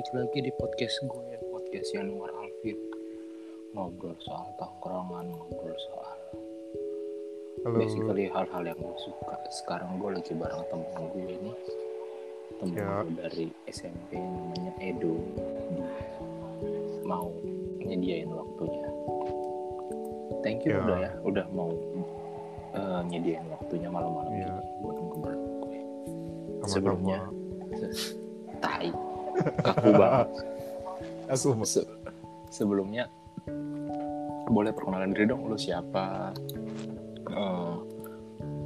balik lagi di podcast gue podcast Yanuar Alvin ngobrol soal tongkrongan ngobrol soal Halo. basically hal-hal yang gue suka sekarang gue lagi bareng temen gue nih temen Ya. gue dari SMP namanya Edo dia mau nyediain waktunya thank you Ya. udah ya udah mau eh, nyediain waktunya malam-malam Ya. ini buat ngobrol gue sebelumnya kaku banget Aku mau. Se- sebelumnya boleh perkenalan diri dong lu siapa Eh,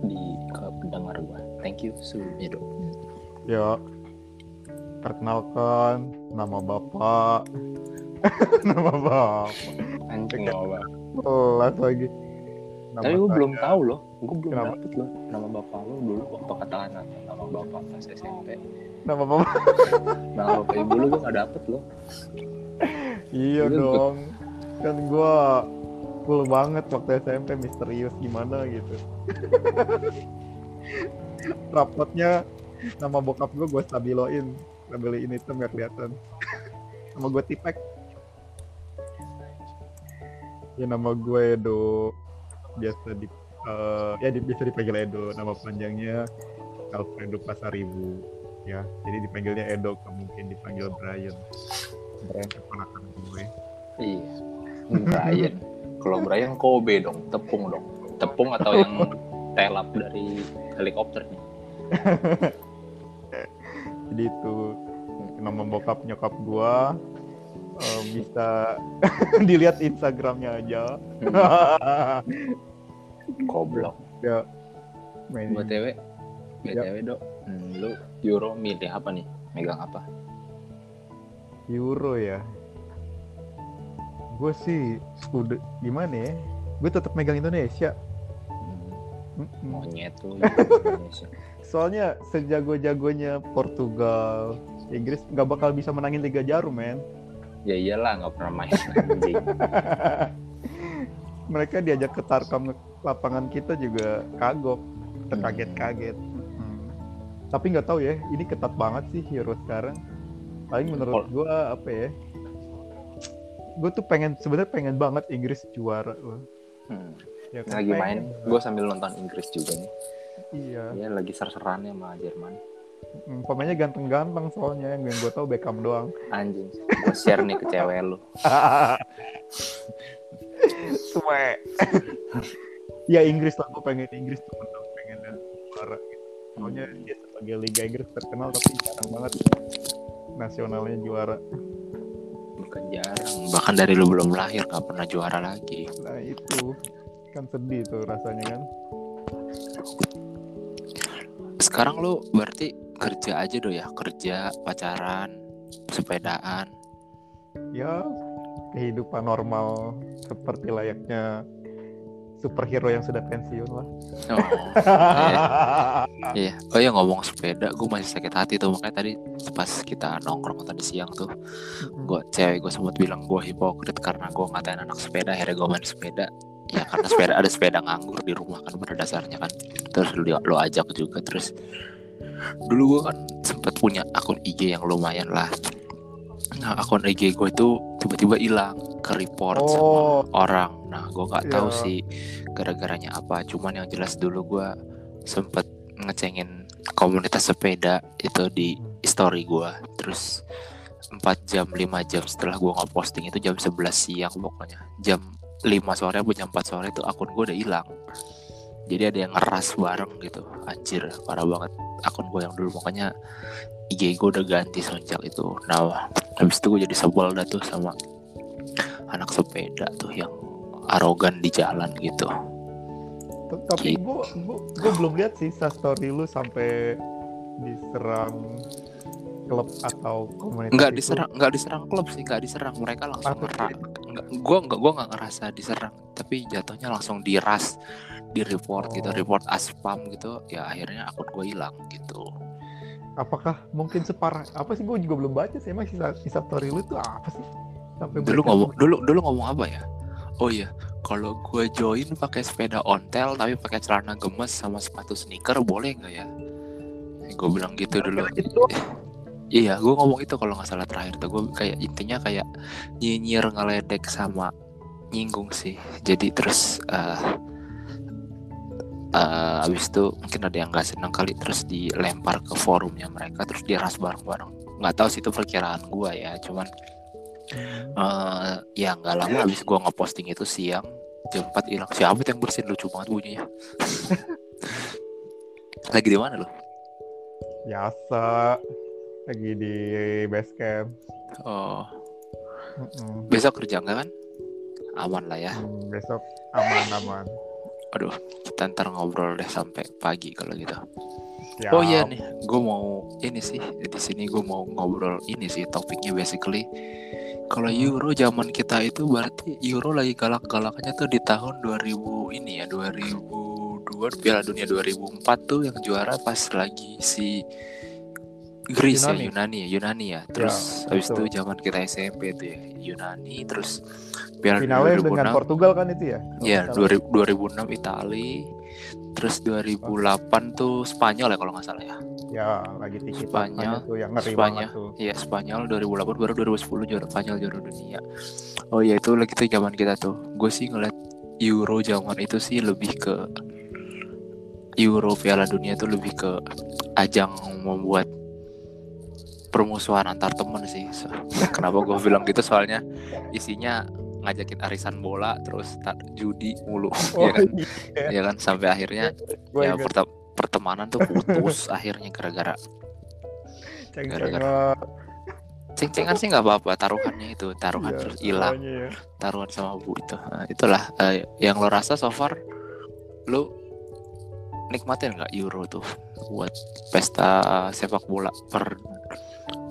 di ke pendengar gua thank you sebelumnya dong Ya. Perkenalkan nama Bapak. nama Bapak. anjing apa Kelas lagi. Nama tapi saya- belum tahu loh. Gua belum Kenapa? dapet loh nama bapak lu dulu. Waktu katakan nama bapak pas SMP Nama Bapak. nama bapak ibu lu gua gak dapet loh. Iya Lu- dong. Kan gua cool banget waktu SMP misterius gimana gitu. Rapotnya nama bokap gue gue stabiloin. Stabiloin itu nggak kelihatan. Nama gue tipek. Ya nama gue Edo biasa di eh, ya di, bisa dipanggil Edo. Nama panjangnya Alfredo Pasaribu ya. Jadi dipanggilnya Edo mungkin dipanggil Brian. Brian keponakan gue. Iya. Brian. Kalau Brian Kobe dong. Tepung dong. Tepung atau yang telap dari helikopter nih. Jadi itu nama bokap nyokap gua eh, bisa dilihat Instagramnya aja. Goblok. Ya. Main BTW, BTW dok, hmm, lu Euro milih apa nih? Megang apa? Euro ya. Gue sih udah gimana ya? Gue tetap megang Indonesia. Hmm, Mm-mm. monyet Indonesia. soalnya sejago-jagonya Portugal Inggris nggak bakal bisa menangin Liga Jarum men ya iyalah nggak pernah main anjing. mereka diajak ke tarkam lapangan kita juga kagok terkaget-kaget Hmm. tapi nggak tahu ya ini ketat banget sih Euro sekarang paling menurut gua apa ya gue tuh pengen sebenarnya pengen banget Inggris juara loh. Hmm. Ya, Lagi pengen main, gue sambil nonton Inggris juga nih. iya Dia lagi ser-serannya sama Jerman. Hmm, pemainnya ganteng-ganteng soalnya yang gue tahu Beckham doang Anjing, gue share nih ke cewek lu. Suwe. ya Inggris lah gue pengen Inggris tuh menang pengen dan juara gitu. soalnya dia sebagai Liga Inggris terkenal tapi jarang banget nasionalnya juara Bukan jarang, bahkan dari lu belum lahir nggak pernah juara lagi. nah itu kan sedih tuh rasanya kan Sekarang lu berarti kerja aja do ya, kerja, pacaran, sepedaan. ya kehidupan normal seperti layaknya superhero yang sudah pensiun lah Oh, iya. Iya, oh ya ngomong sepeda, gue masih sakit hati tuh makanya tadi pas kita nongkrong tadi siang tuh, gue cewek gue sempat bilang gue hipokrit karena gue ngatain anak sepeda, akhirnya gue main sepeda. Ya karena sepeda ada sepeda nganggur di rumah kan pada dasarnya kan. Terus lu lo ajak juga terus. Dulu gue kan sempat punya akun IG yang lumayan lah. Nah akun IG gue itu tiba-tiba hilang ke report sama oh orang. Nah, gue nggak tahu Ya. sih gara-garanya apa. Cuman yang jelas dulu gue sempet ngecengin komunitas sepeda itu di story gue. Terus 4 jam 5 jam setelah gue ngeposting itu jam 11 siang pokoknya. Jam 5 sore atau jam 4 sore itu akun gue udah hilang. Jadi ada yang ngeras bareng gitu. Anjir, parah banget akun gue yang dulu makanya IG gue udah ganti semenjak itu. Nah, habis itu gue jadi sebel dah tuh sama anak sepeda tuh yang arogan di jalan gitu. tapi gue gue belum lihat sih story lu sampai diserang klub atau komunitas Nggak itu. diserang, nggak diserang klub sih, nggak diserang. Mereka langsung ngeras. sih? Nggak, gua nggak ngerasa diserang, tapi jatuhnya langsung diras, di report gitu, Oh. report aspam gitu. Ya akhirnya akun gue hilang gitu. apakah mungkin separah apa sih gue juga belum baca sih emang sisa, sisa story lu tuh apa sih sampai Dulu ngomong, semua- dulu dulu ngomong apa ya? Oh iya, kalau gue join pakai sepeda ontel tapi pakai celana gemes sama sepatu sneaker boleh nggak ya? Gue bilang gitu dulu. Itu iya gue ngomong itu kalau nggak salah terakhir tuh gue kayak intinya kayak nyinyir ngeledek sama nyinggung sih jadi terus uh, uh, abis itu mungkin ada yang nggak senang kali terus dilempar ke forumnya mereka terus diras bareng-bareng. Nggak tahu sih itu perkiraan gue ya cuman uh, ya nggak lama abis gue ngeposting itu siang jam 4 hilang. Siapa yang bersin lucu banget bunyinya. Lagi di mana lo biasa lagi di base camp. Oh. Mm-mm. besok kerja nggak kan? Aman lah ya. Hmm, besok aman aman aduh kita ntar ngobrol deh sampai pagi kalau gitu. Siap. oh iya nih gue mau ini sih di sini gue mau ngobrol ini sih topiknya basically. Kalau Euro zaman kita itu berarti Euro lagi galak-galaknya tuh di tahun 2000 ini ya 2002 Piala Dunia 2004 tuh yang juara pas lagi si Greece Yunani. ya Yunani ya Yunani ya terus habis betul. itu zaman kita SMP tuh ya Yunani terus Piala finalnya Dunia dengan 2006 Portugal kan itu ya Ya, 2000, 2006 Itali, terus 2008 tuh Spanyol ya kalau nggak salah ya. ya lagi tiki Spanyol, tuh yang ngeri Spanyol. banget tuh Iya Spanyol 2008 baru 2010 juara Spanyol juara dunia. Oh iya itu lagi tuh zaman kita tuh. Gue sih ngeliat Euro zaman itu sih lebih ke Euro Piala Dunia tuh lebih ke ajang membuat permusuhan antar temen sih. So, kenapa gue bilang gitu? Soalnya isinya ngajakin arisan bola terus judi mulu. Oh ya kan iya. Ya kan? Sampai akhirnya ya pertem- pertemanan tuh putus akhirnya gara-gara ceng-cengan. Ceng-cengan sih nggak apa-apa taruhannya itu taruhan Iya, terus hilang ya. taruhan sama bu itu. Nah, itulah eh, yang lo rasa so far lo nikmatin nggak Euro tuh buat pesta sepak bola per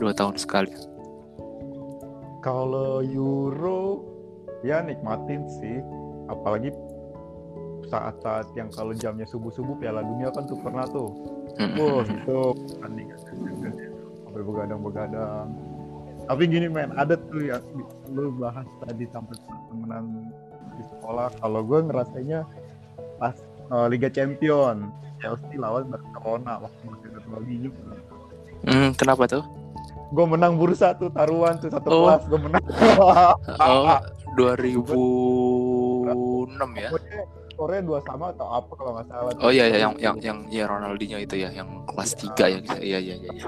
dua tahun sekali Kalau Euro ya nikmatin sih, apalagi saat-saat yang kalau jamnya subuh-subuh Piala Dunia kan tuh pernah tuh. Wah, itu pertandingan sampai begadang-begadang. Tapi gini men, ada tuh ya lu bahas tadi sampai temenan di sekolah. Kalau gue ngerasanya pas eh, Liga Champion Chelsea lawan Barcelona waktu masih ada Ronaldinho. Hmm, kenapa tuh Gue menang bursa tuh taruhan tuh satu Oh. kelas gue menang. oh 2006 ya skornya dua sama atau apa kalau nggak salah. oh iya ya yang yang yang ya Ronaldinho itu ya yang kelas 3 ya iya iya iya iya.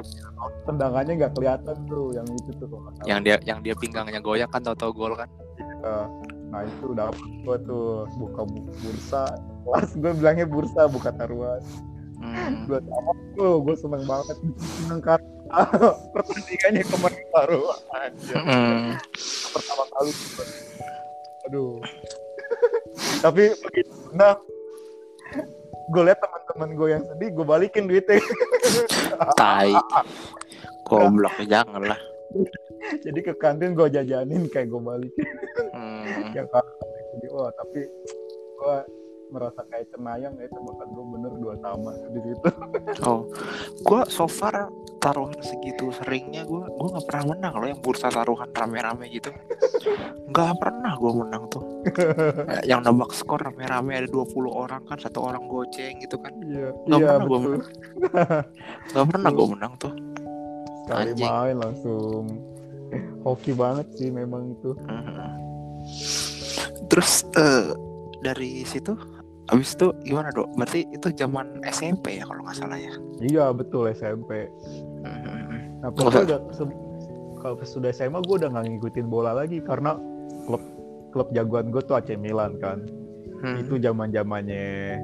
tendangannya nggak kelihatan tuh yang itu tuh kalau salah. yang dia yang dia pinggangnya goyang kan tau-tau gol kan Eh, nah itu dapet gue tuh buka bu- bursa kelas gue bilangnya bursa bukan taruhan Hmm. gue sama tuh gue seneng banget seneng kan pertandingannya kemarin taruhan Anjir. Hmm. pertama kali aduh. Tapi begitu menang gue liat teman-teman gue yang sedih gue balikin duitnya. Tai. Goblok jangan lah jadi ke kantin gue jajanin kayak gue balikin. Hmm. ya kan wah tapi gue merasa kayak cenayang ya tebakan gue bener dua sama di situ. Oh gua so far taruhan segitu seringnya gua gua nggak pernah menang loh yang bursa taruhan rame-rame gitu. Nggak pernah gua menang tuh. Yang nebak skor rame-rame ada 20 orang kan satu orang goceng gitu kan. Iya. Nggak iya pernah gua betul. nggak pernah gua menang tuh. Sekali Anjing. main langsung. Hoki banget sih memang itu. Mhm. terus eh, dari situ abis itu gimana dok berarti itu zaman SMP ya kalau nggak salah ya iya betul SMP nah udah kalau sudah SMA gue udah nggak ngikutin bola lagi karena klub klub jagoan gue tuh AC Milan kan Hmm. itu zaman zamannya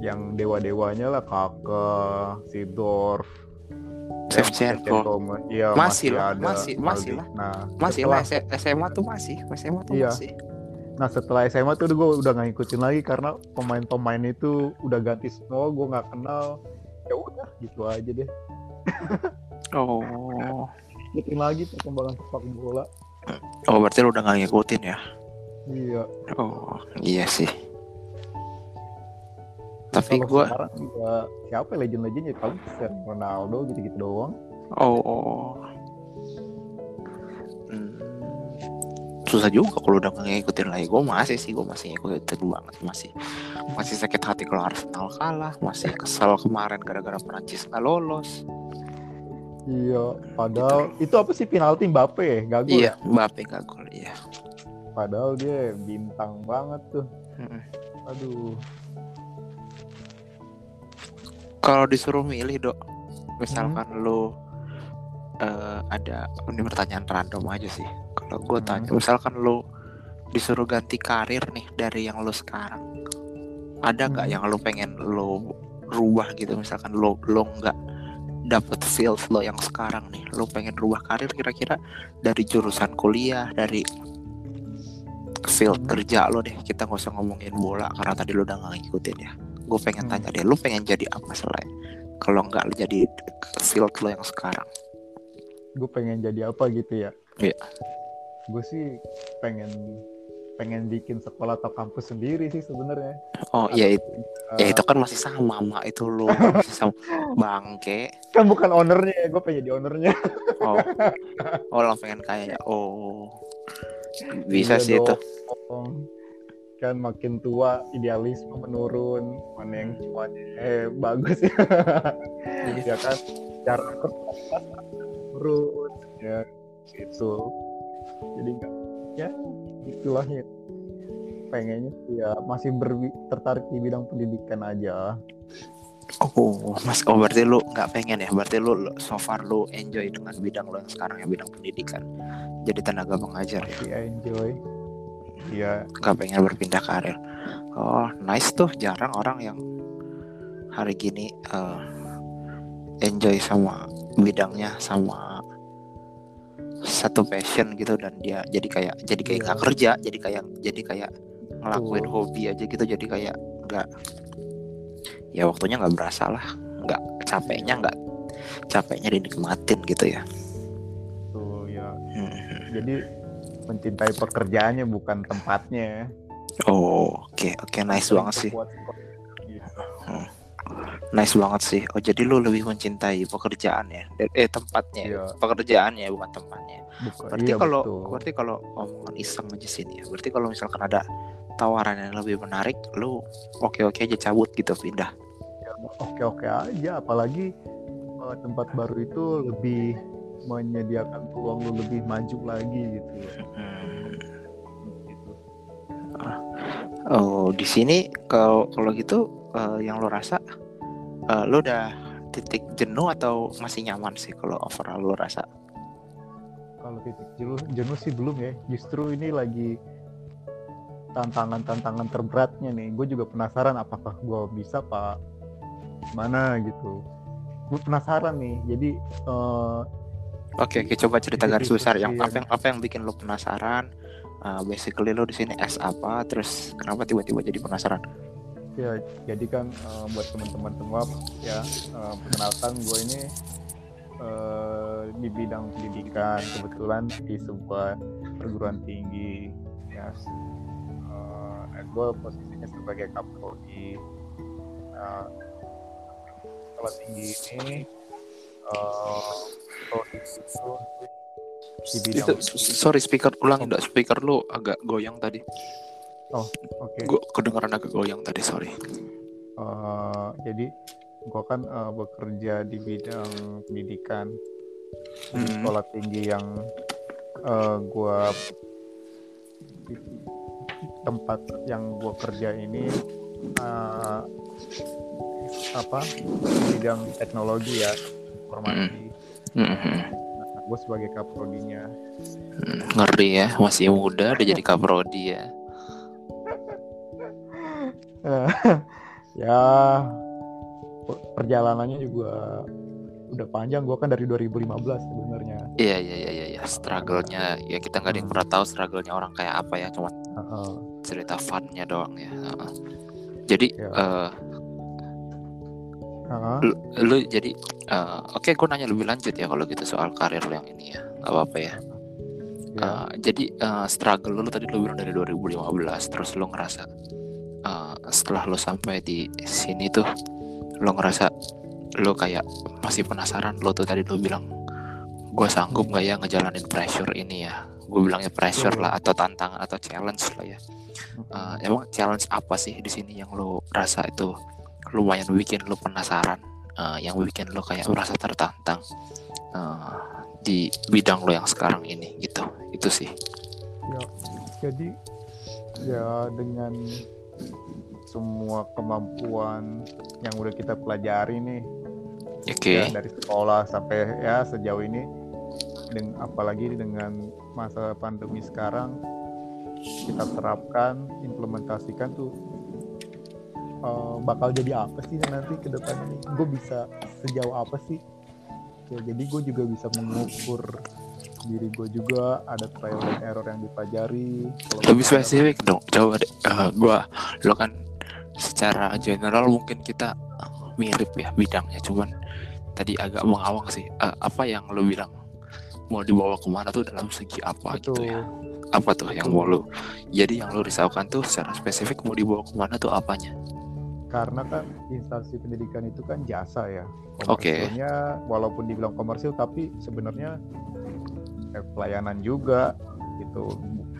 yang dewa dewanya lah kakak Sidorf Shevchenko. iya Masih lah, ada masih- masih Maldini. lah. nah masih setelah- lah SMA tuh masih SMA tuh Iya. masih Nah setelah SMA tuh gue udah nggak ngikutin lagi karena pemain-pemain itu udah ganti semua, gue nggak kenal. Ya udah gitu aja deh. oh Ikutin lagi perkembangan sepak bola. oh berarti lu udah gak ngikutin ya Iya. oh iya sih tapi gua sekarang juga siapa ya legend-legend ya paling Cristiano Ronaldo gitu-gitu doang. oh, oh. Susah juga kalau udah ngikutin lagi gue masih sih gue masih ngikutin banget masih masih sakit hati kalau Arsenal kalah masih kesel kemarin gara-gara Prancis nggak lolos Iya, padahal itu apa sih penalti Mbappe ya? Gak gol. Iya, Mbappe gak gol iya. Padahal dia bintang banget tuh. Mm-mm. Aduh. Kalau disuruh milih dok, misalkan lu eh, ada ini pertanyaan random aja sih. Kalau gue Hmm. tanya, misalkan lu disuruh ganti karir nih dari yang lu sekarang, ada nggak Hmm. yang lu pengen lu rubah gitu? Misalkan lu lu nggak dapet field lo yang sekarang nih, lu pengen rubah karir kira-kira dari jurusan kuliah, dari field Hmm. kerja lo deh. Kita nggak usah ngomongin bola karena tadi lu udah nggak ngikutin ya. Gue pengen Hmm. tanya deh, lu pengen jadi apa selain kalau nggak jadi field lo yang sekarang? Gue pengen jadi apa gitu ya. Iya. gue sih pengen pengen bikin sekolah atau kampus sendiri sih sebenarnya. Oh iya itu, ya Eh, itu kan masih sama mak. Itu lu masih sama bangke. kan bukan ownernya ya gue pengen jadi ownernya. Oh, oh lo pengen kayak oh. Bisa Iya sih itu. dong. kan makin tua idealisme menurun. Mana yang cuannya? Eh bagus. Ya ya kan? Cara kerja menurun ya itu jadi enggak ya itulah ya pengennya ya masih berwi- tertarik di bidang pendidikan aja Oh, mas, oh berarti lu nggak pengen ya? Berarti lu so far lu enjoy dengan bidang lu yang sekarang ya bidang pendidikan. Jadi tenaga pengajar ya. masih enjoy ya Nggak pengen berpindah karir. Oh, nice tuh. Jarang orang yang hari gini eh, enjoy sama bidangnya sama satu passion gitu dan dia jadi kayak jadi kayak Iya. nggak kerja jadi kayak jadi kayak ngelakuin hobi aja gitu jadi kayak nggak ya waktunya nggak berasa lah nggak capeknya nggak capeknya dinikmatin gitu ya tuh ya Hmm. jadi mencintai pekerjaannya bukan tempatnya oh oke oke nice banget sih Buat-. Nice banget sih oh jadi lu lebih mencintai pekerjaan ya eh tempatnya Iya. pekerjaannya bukan tempatnya Bukan- berarti iya, kalau betul. berarti kalau omongan iseng aja sini ya berarti kalau misalkan ada tawaran yang lebih menarik lu oke oke aja cabut gitu pindah oke-oke aja apalagi eh, tempat baru itu lebih menyediakan peluang lu lebih maju lagi gitu Hmm. Gitu. Oh, di sini kalau kalau gitu eh, yang lo rasa eh, lo udah titik jenuh atau masih nyaman sih kalau overall lo rasa? kalau titik jenuh jenuh sih belum ya justru ini lagi tantangan-tantangan terberatnya nih gue juga penasaran apakah gue bisa pak mana gitu gue penasaran nih jadi eh, Oke, oke coba cerita garis besar yang iya. apa yang apa yang bikin lo penasaran? Eh, basically lo di sini S apa? Terus kenapa tiba-tiba jadi penasaran? Ya jadi kan eh, buat teman-teman semua ya eh, perkenalkan gue ini eh, di bidang pendidikan kebetulan di sebuah perguruan tinggi ya Eh, gue posisinya sebagai kaprodi nah, sekolah tinggi ini prodi itu di bidang Itu, sorry speaker ulang enggak speaker lo agak goyang tadi. Oke Gue kedengeran agak goyang tadi sorry. Eh, jadi gue kan eh, bekerja di bidang pendidikan di Hmm. sekolah tinggi yang eh, gua tempat yang gua kerja ini eh, apa bidang teknologi ya informasi Mhm. nah, gue sebagai kaprodinya Hmm, Ngeri ya, masih muda udah jadi kaprodi ya. Ya per- perjalanannya juga udah panjang gua kan dari 2015 sebenarnya Iya iya iya iya, iya. struggle-nya ya kita nggak ada yang pernah tahu struggle-nya orang kayak apa ya, cuma Heeh. cerita fun-nya doang ya. Heeh. Jadi Ya. eh, Heeh. lu, lu jadi eh, oke gue nanya lebih lanjut ya kalau gitu soal karir lu yang ini ya, nggak apa-apa ya. Ya. Eh, jadi eh, struggle lu tadi lu bilang dari 2015, terus lu ngerasa setelah lu sampai di sini tuh lu ngerasa lu kayak masih penasaran. Lu tuh tadi lu bilang gue sanggup nggak ya ngejalanin pressure ini ya? Gue bilangnya pressure lah atau tantangan atau challenge lah ya. Eh, emang challenge apa sih di sini yang lu rasa itu lumayan bikin lu penasaran? Eh, yang bikin lu kayak merasa tertantang uh, di bidang lo yang sekarang ini gitu. Itu sih. Ya jadi ya dengan semua kemampuan yang udah kita pelajari nih. Oke. Okay. ya, dari sekolah sampai ya sejauh ini. Dengan apalagi dengan masa pandemi sekarang kita terapkan implementasikan tuh uh, bakal jadi apa sih nanti ke depan ini? Gue bisa sejauh apa sih? Ya jadi gue juga bisa mengukur diri gue juga ada trial dan error yang dipelajari. Lebih spesifik dong. Coba deh uh, gue lo kan secara general mungkin kita mirip ya bidangnya cuman tadi agak mengawang sih uh, apa yang lo bilang mau dibawa ke mana tuh dalam segi apa Betul. gitu ya apa tuh yang mau lo jadi yang lo risaukan tuh secara spesifik mau dibawa ke mana tuh apanya karena kan instansi pendidikan itu kan jasa ya komersilnya okay. walaupun dibilang komersil tapi sebenarnya eh, pelayanan juga gitu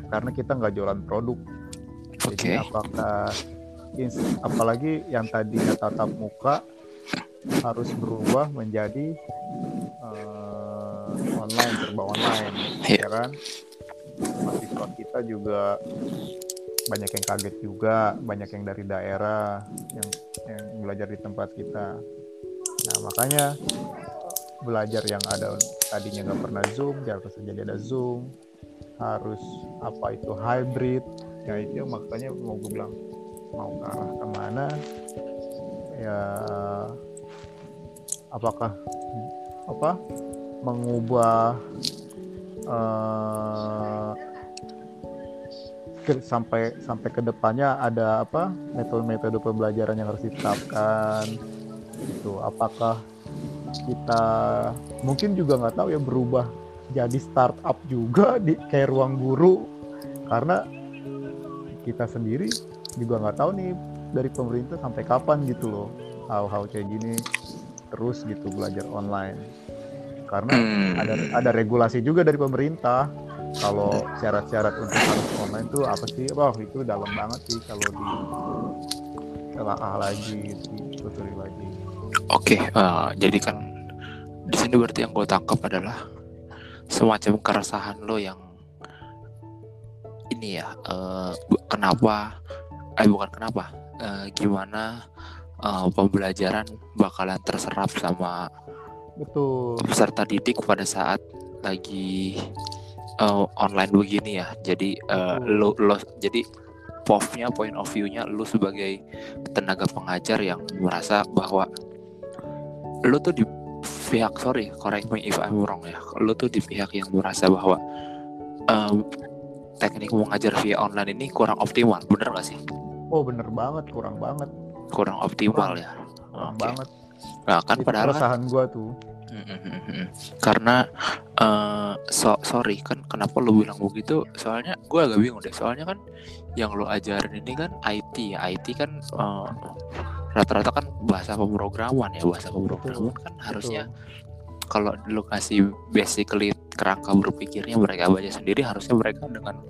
karena kita nggak jualan produk okay. jadi apakah apalagi yang tadinya tatap muka harus berubah menjadi uh, online serba online yeah. ya kan? Mahasiswa kita juga banyak yang kaget juga banyak yang dari daerah yang yang belajar di tempat kita. Nah makanya belajar yang ada tadinya nggak pernah zoom harus jadi ada zoom harus apa itu hybrid. Ya itu makanya mau gue bilang mau ke arah ke mana ya apakah apa mengubah uh, sampai sampai ke depannya ada apa metode-metode pembelajaran yang harus diterapkan itu apakah kita mungkin juga nggak tahu ya berubah jadi startup juga di kayak ruang guru karena kita sendiri juga nggak tahu nih dari pemerintah sampai kapan gitu loh hal-hal kayak gini terus gitu belajar online. Karena hmm. ada ada regulasi juga dari pemerintah. Kalau syarat-syarat untuk harus online tuh apa sih? Wah itu dalam banget sih kalau di telah lagi ditelusuri lagi. Oke okay, uh, jadi kan di sini berarti yang gue tangkap adalah semacam keresahan lo yang ini ya uh, kenapa eh bukan kenapa? Uh, gimana uh, pembelajaran bakalan terserap sama betul. peserta didik pada saat lagi uh, online begini ya? Jadi uh, lo lo jadi POV-nya point of view-nya lo sebagai tenaga pengajar yang merasa bahwa lo tuh di pihak sorry correct me if I'm wrong ya lo tuh di pihak yang merasa bahwa um, teknik mengajar via online ini kurang optimal bener gak sih? Oh bener banget kurang banget. Kurang optimal kurang, ya? kurang okay. banget. Nah kan Itu padahal kan, gua tuh. Karena uh, so, sorry kan kenapa lo bilang begitu? Soalnya gue agak bingung deh. Soalnya kan yang lo ajarin ini kan IT ya. IT kan uh, rata-rata kan bahasa pemrograman ya. Bahasa pemrograman kan harusnya kalau lo kasih basically kerangka berpikirnya mereka baca sendiri harusnya mereka dengan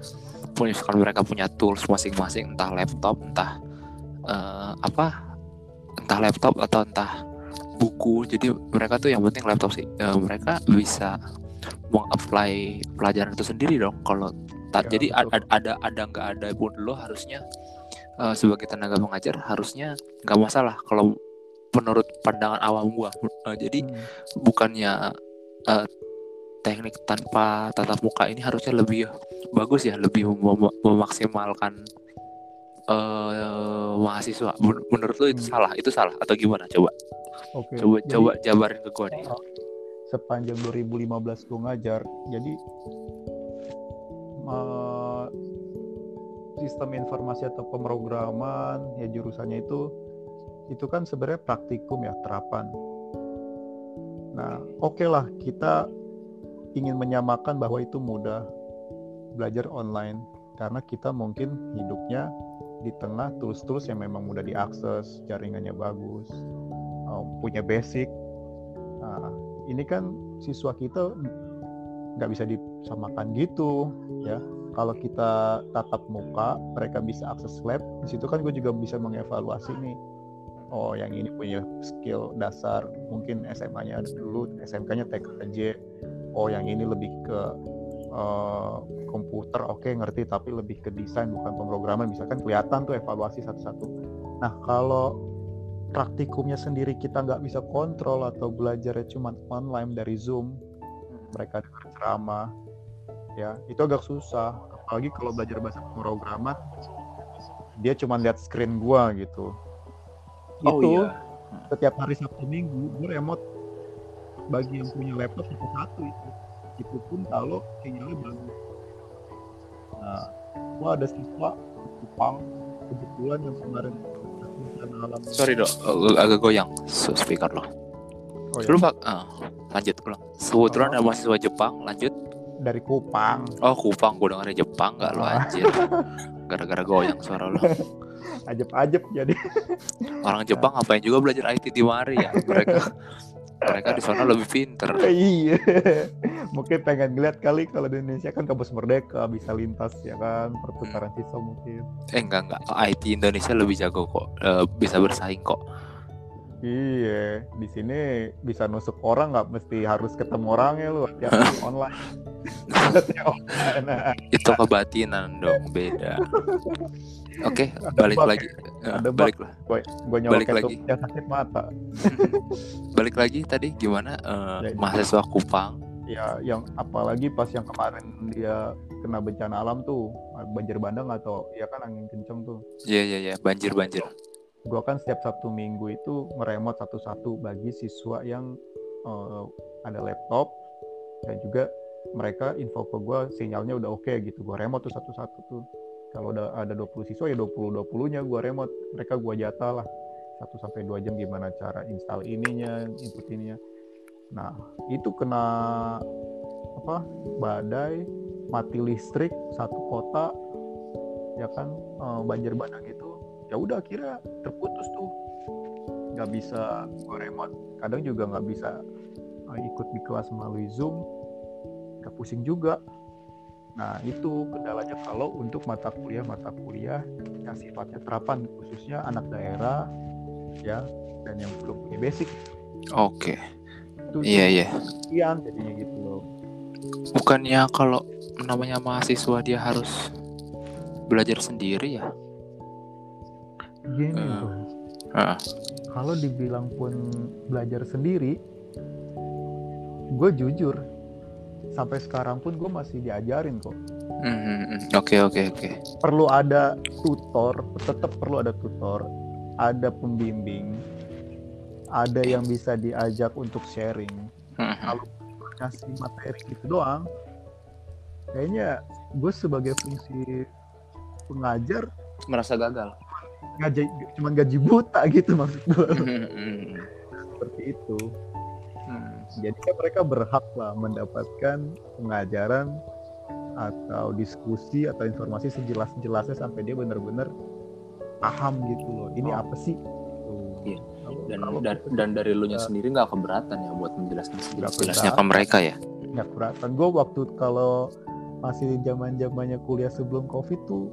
punya kalau mereka punya tools masing-masing entah laptop entah uh, apa entah laptop atau entah buku jadi mereka tuh yang penting laptop sih. Uh, mereka bisa mengapply pelajaran itu sendiri dong kalau ya, jadi ada ada ada nggak ada pun lo harusnya uh, sebagai tenaga mengajar harusnya nggak masalah kalau menurut pandangan awam gua. Uh, jadi hmm. bukannya uh, teknik tanpa tatap muka ini harusnya lebih bagus ya lebih mem memaksimalkan uh, mahasiswa menurut lo itu hmm. salah itu salah atau gimana coba Oke. Coba jadi, coba jabarin ke gue nih. Sepanjang 2015 gue ngajar, jadi uh, sistem informasi atau pemrograman ya jurusannya itu itu kan sebenarnya praktikum ya terapan. Nah, oke okay lah kita ingin menyamakan bahwa itu mudah belajar online karena kita mungkin hidupnya di tengah tools-tools yang memang mudah diakses, jaringannya bagus punya basic. Nah, ini kan siswa kita nggak bisa disamakan gitu ya. Kalau kita tatap muka, mereka bisa akses lab. Di situ kan gue juga bisa mengevaluasi nih. oh yang ini punya skill dasar mungkin SMA-nya dulu SMK-nya TKJ oh yang ini lebih ke uh, komputer oke okay, ngerti tapi lebih ke desain bukan pemrograman. Misalkan kelihatan tuh evaluasi satu-satu. Nah kalau praktikumnya sendiri kita nggak bisa kontrol atau belajarnya cuma online dari zoom mereka dengar ceramah ya itu agak susah. Apalagi kalau belajar bahasa pemrograman dia cuma lihat screen gua gitu. Oh, itu iya. setiap hari Sabtu Minggu gue remote bagi yang punya laptop satu satu itu itu pun kalau sinyalnya bagus nah gue ada siswa Jepang kebetulan yang kemarin alam Sorry dok, uh, agak goyang speaker lo. oh, ya, Lu pak, ah, lanjut ulang. Kebetulan ada mahasiswa Jepang, lanjut. dari Kupang Oh Kupang, gue dengerin Jepang nggak lo Ah. anjir. Gara-gara goyang suara lo. ajep-ajep jadi Orang Jepang ngapain juga belajar IT di mari ya? Mereka mereka di sana lebih pinter. iya. Mungkin pengen ngeliat kali kalau di Indonesia kan kampus merdeka bisa lintas ya kan? Perputaran siswa mungkin. Eh enggak enggak, IT Indonesia lebih jago kok, Eh, bisa bersaing kok. Iya, di sini bisa nusuk orang nggak mesti harus ketemu orangnya lu, hati-hati online. Itu kebatinan dong, beda. Oke, balik bug lagi. Eh, Ada bug. balik lah. Gue Balik lagi. sakit mata. balik lagi tadi gimana eh, Ya, mahasiswa Kupang? Ya, yang apalagi pas yang kemarin dia kena bencana alam tuh, banjir bandang atau ya kan angin kenceng tuh. Iya iya iya, banjir banjir. Gue kan setiap Sabtu Minggu itu ngeremot satu-satu bagi siswa yang eh, ada laptop dan juga mereka info ke gue sinyalnya udah oke gitu. Gue remote tuh satu-satu tuh. Kalau udah ada 20 siswa ya 20 20 nya gue remote. Mereka gue jatah lah. 1 sampai 2 jam gimana cara install ininya, input ininya. Nah, itu kena apa? Badai, mati listrik satu kota ya kan eh, banjir bandang itu ya udah akhirnya terputus tuh nggak bisa gue remote kadang juga nggak bisa eh, ikut di kelas melalui zoom nggak pusing juga nah itu kendalanya kalau untuk mata kuliah mata kuliah yang sifatnya terapan khususnya anak daerah ya dan yang belum punya basic Oke. itu Iya iya. sekian jadinya gitu loh Bukannya kalau namanya mahasiswa dia harus belajar sendiri ya? Gini bro Heeh. kalau dibilang pun belajar sendiri gue jujur sampai sekarang pun gue masih diajarin kok Hmm, hmm. Oke oke oke. perlu ada tutor tetap perlu ada tutor ada pembimbing ada yang bisa diajak untuk sharing kalau kasih materi gitu doang kayaknya gue sebagai fungsi pengajar Merasa gagal. Ngaji cuman gaji buta gitu maksud gue Hmm, hmm, seperti itu hmm. jadi kan mereka berhak lah mendapatkan pengajaran atau diskusi atau informasi sejelas-jelasnya sampai dia benar-benar paham gitu loh ini Oh. apa sih. Iya. Dan, kalau dan kita dan dari lu nya sendiri nggak keberatan ya buat menjelaskan sejelas-jelasnya ke mereka ya? nggak keberatan gue waktu kalau masih zaman zamannya kuliah sebelum covid tuh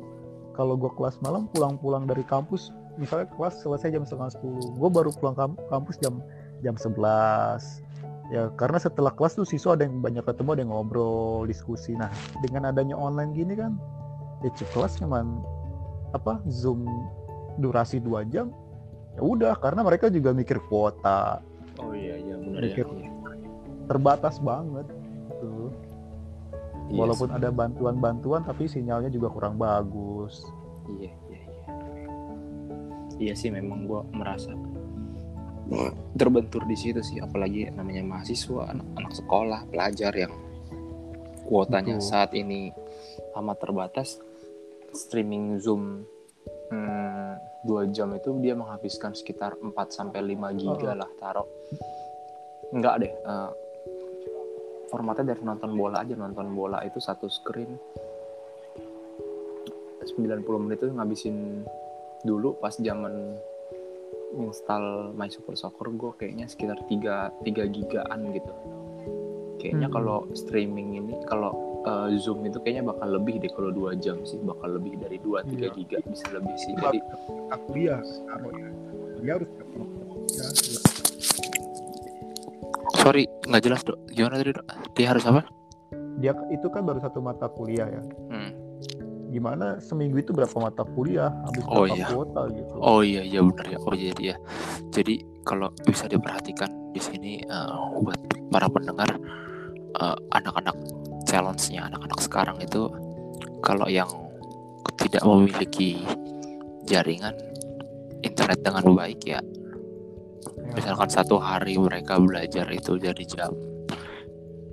kalau gue kelas malam pulang-pulang dari kampus misalnya kelas selesai jam setengah sepuluh. Gue baru pulang kam- kampus jam jam 11 ya karena setelah kelas tuh siswa ada yang banyak ketemu ada yang ngobrol diskusi. Nah dengan adanya online gini kan ya kelas cuman apa zoom durasi dua jam ya udah. Karena mereka juga mikir kuota. Oh iya iya benar Mikir. terbatas banget. Tuh Iya walaupun ada bantuan-bantuan tapi sinyalnya juga kurang bagus Iya, iya, iya. Iya sih memang gua merasa terbentur di situ sih apalagi namanya mahasiswa, anak-anak sekolah, pelajar yang kuotanya Betul. saat ini amat terbatas. Streaming Zoom hmm, dua jam itu dia menghabiskan sekitar 4 sampai 5 giga Oh. lah taruh. Enggak deh. eh, formatnya dari nonton bola aja nonton bola itu satu screen 90 menit itu ngabisin dulu pas zaman install My Super Soccer gue kayaknya sekitar 3 3 gigaan gitu. Kayaknya Hmm. kalau streaming ini kalau eh, Zoom itu kayaknya bakal lebih deh kalau 2 jam sih, bakal lebih dari 2 3 Iya. giga bisa lebih sih. Cuma Jadi kita kuliah taruh ya dia harus sorry nggak jelas dok gimana tadi dok dia harus apa dia itu kan baru satu mata kuliah ya Hmm. gimana seminggu itu berapa mata kuliah habis Oh, berapa iya. kuota gitu Oh iya iya benar ya. Oh jadi ya. Jadi kalau bisa diperhatikan di sini eh, buat para pendengar eh, anak-anak challenge-nya anak-anak sekarang itu kalau yang tidak memiliki jaringan internet dengan baik Ya, misalkan satu hari mereka belajar itu dari jam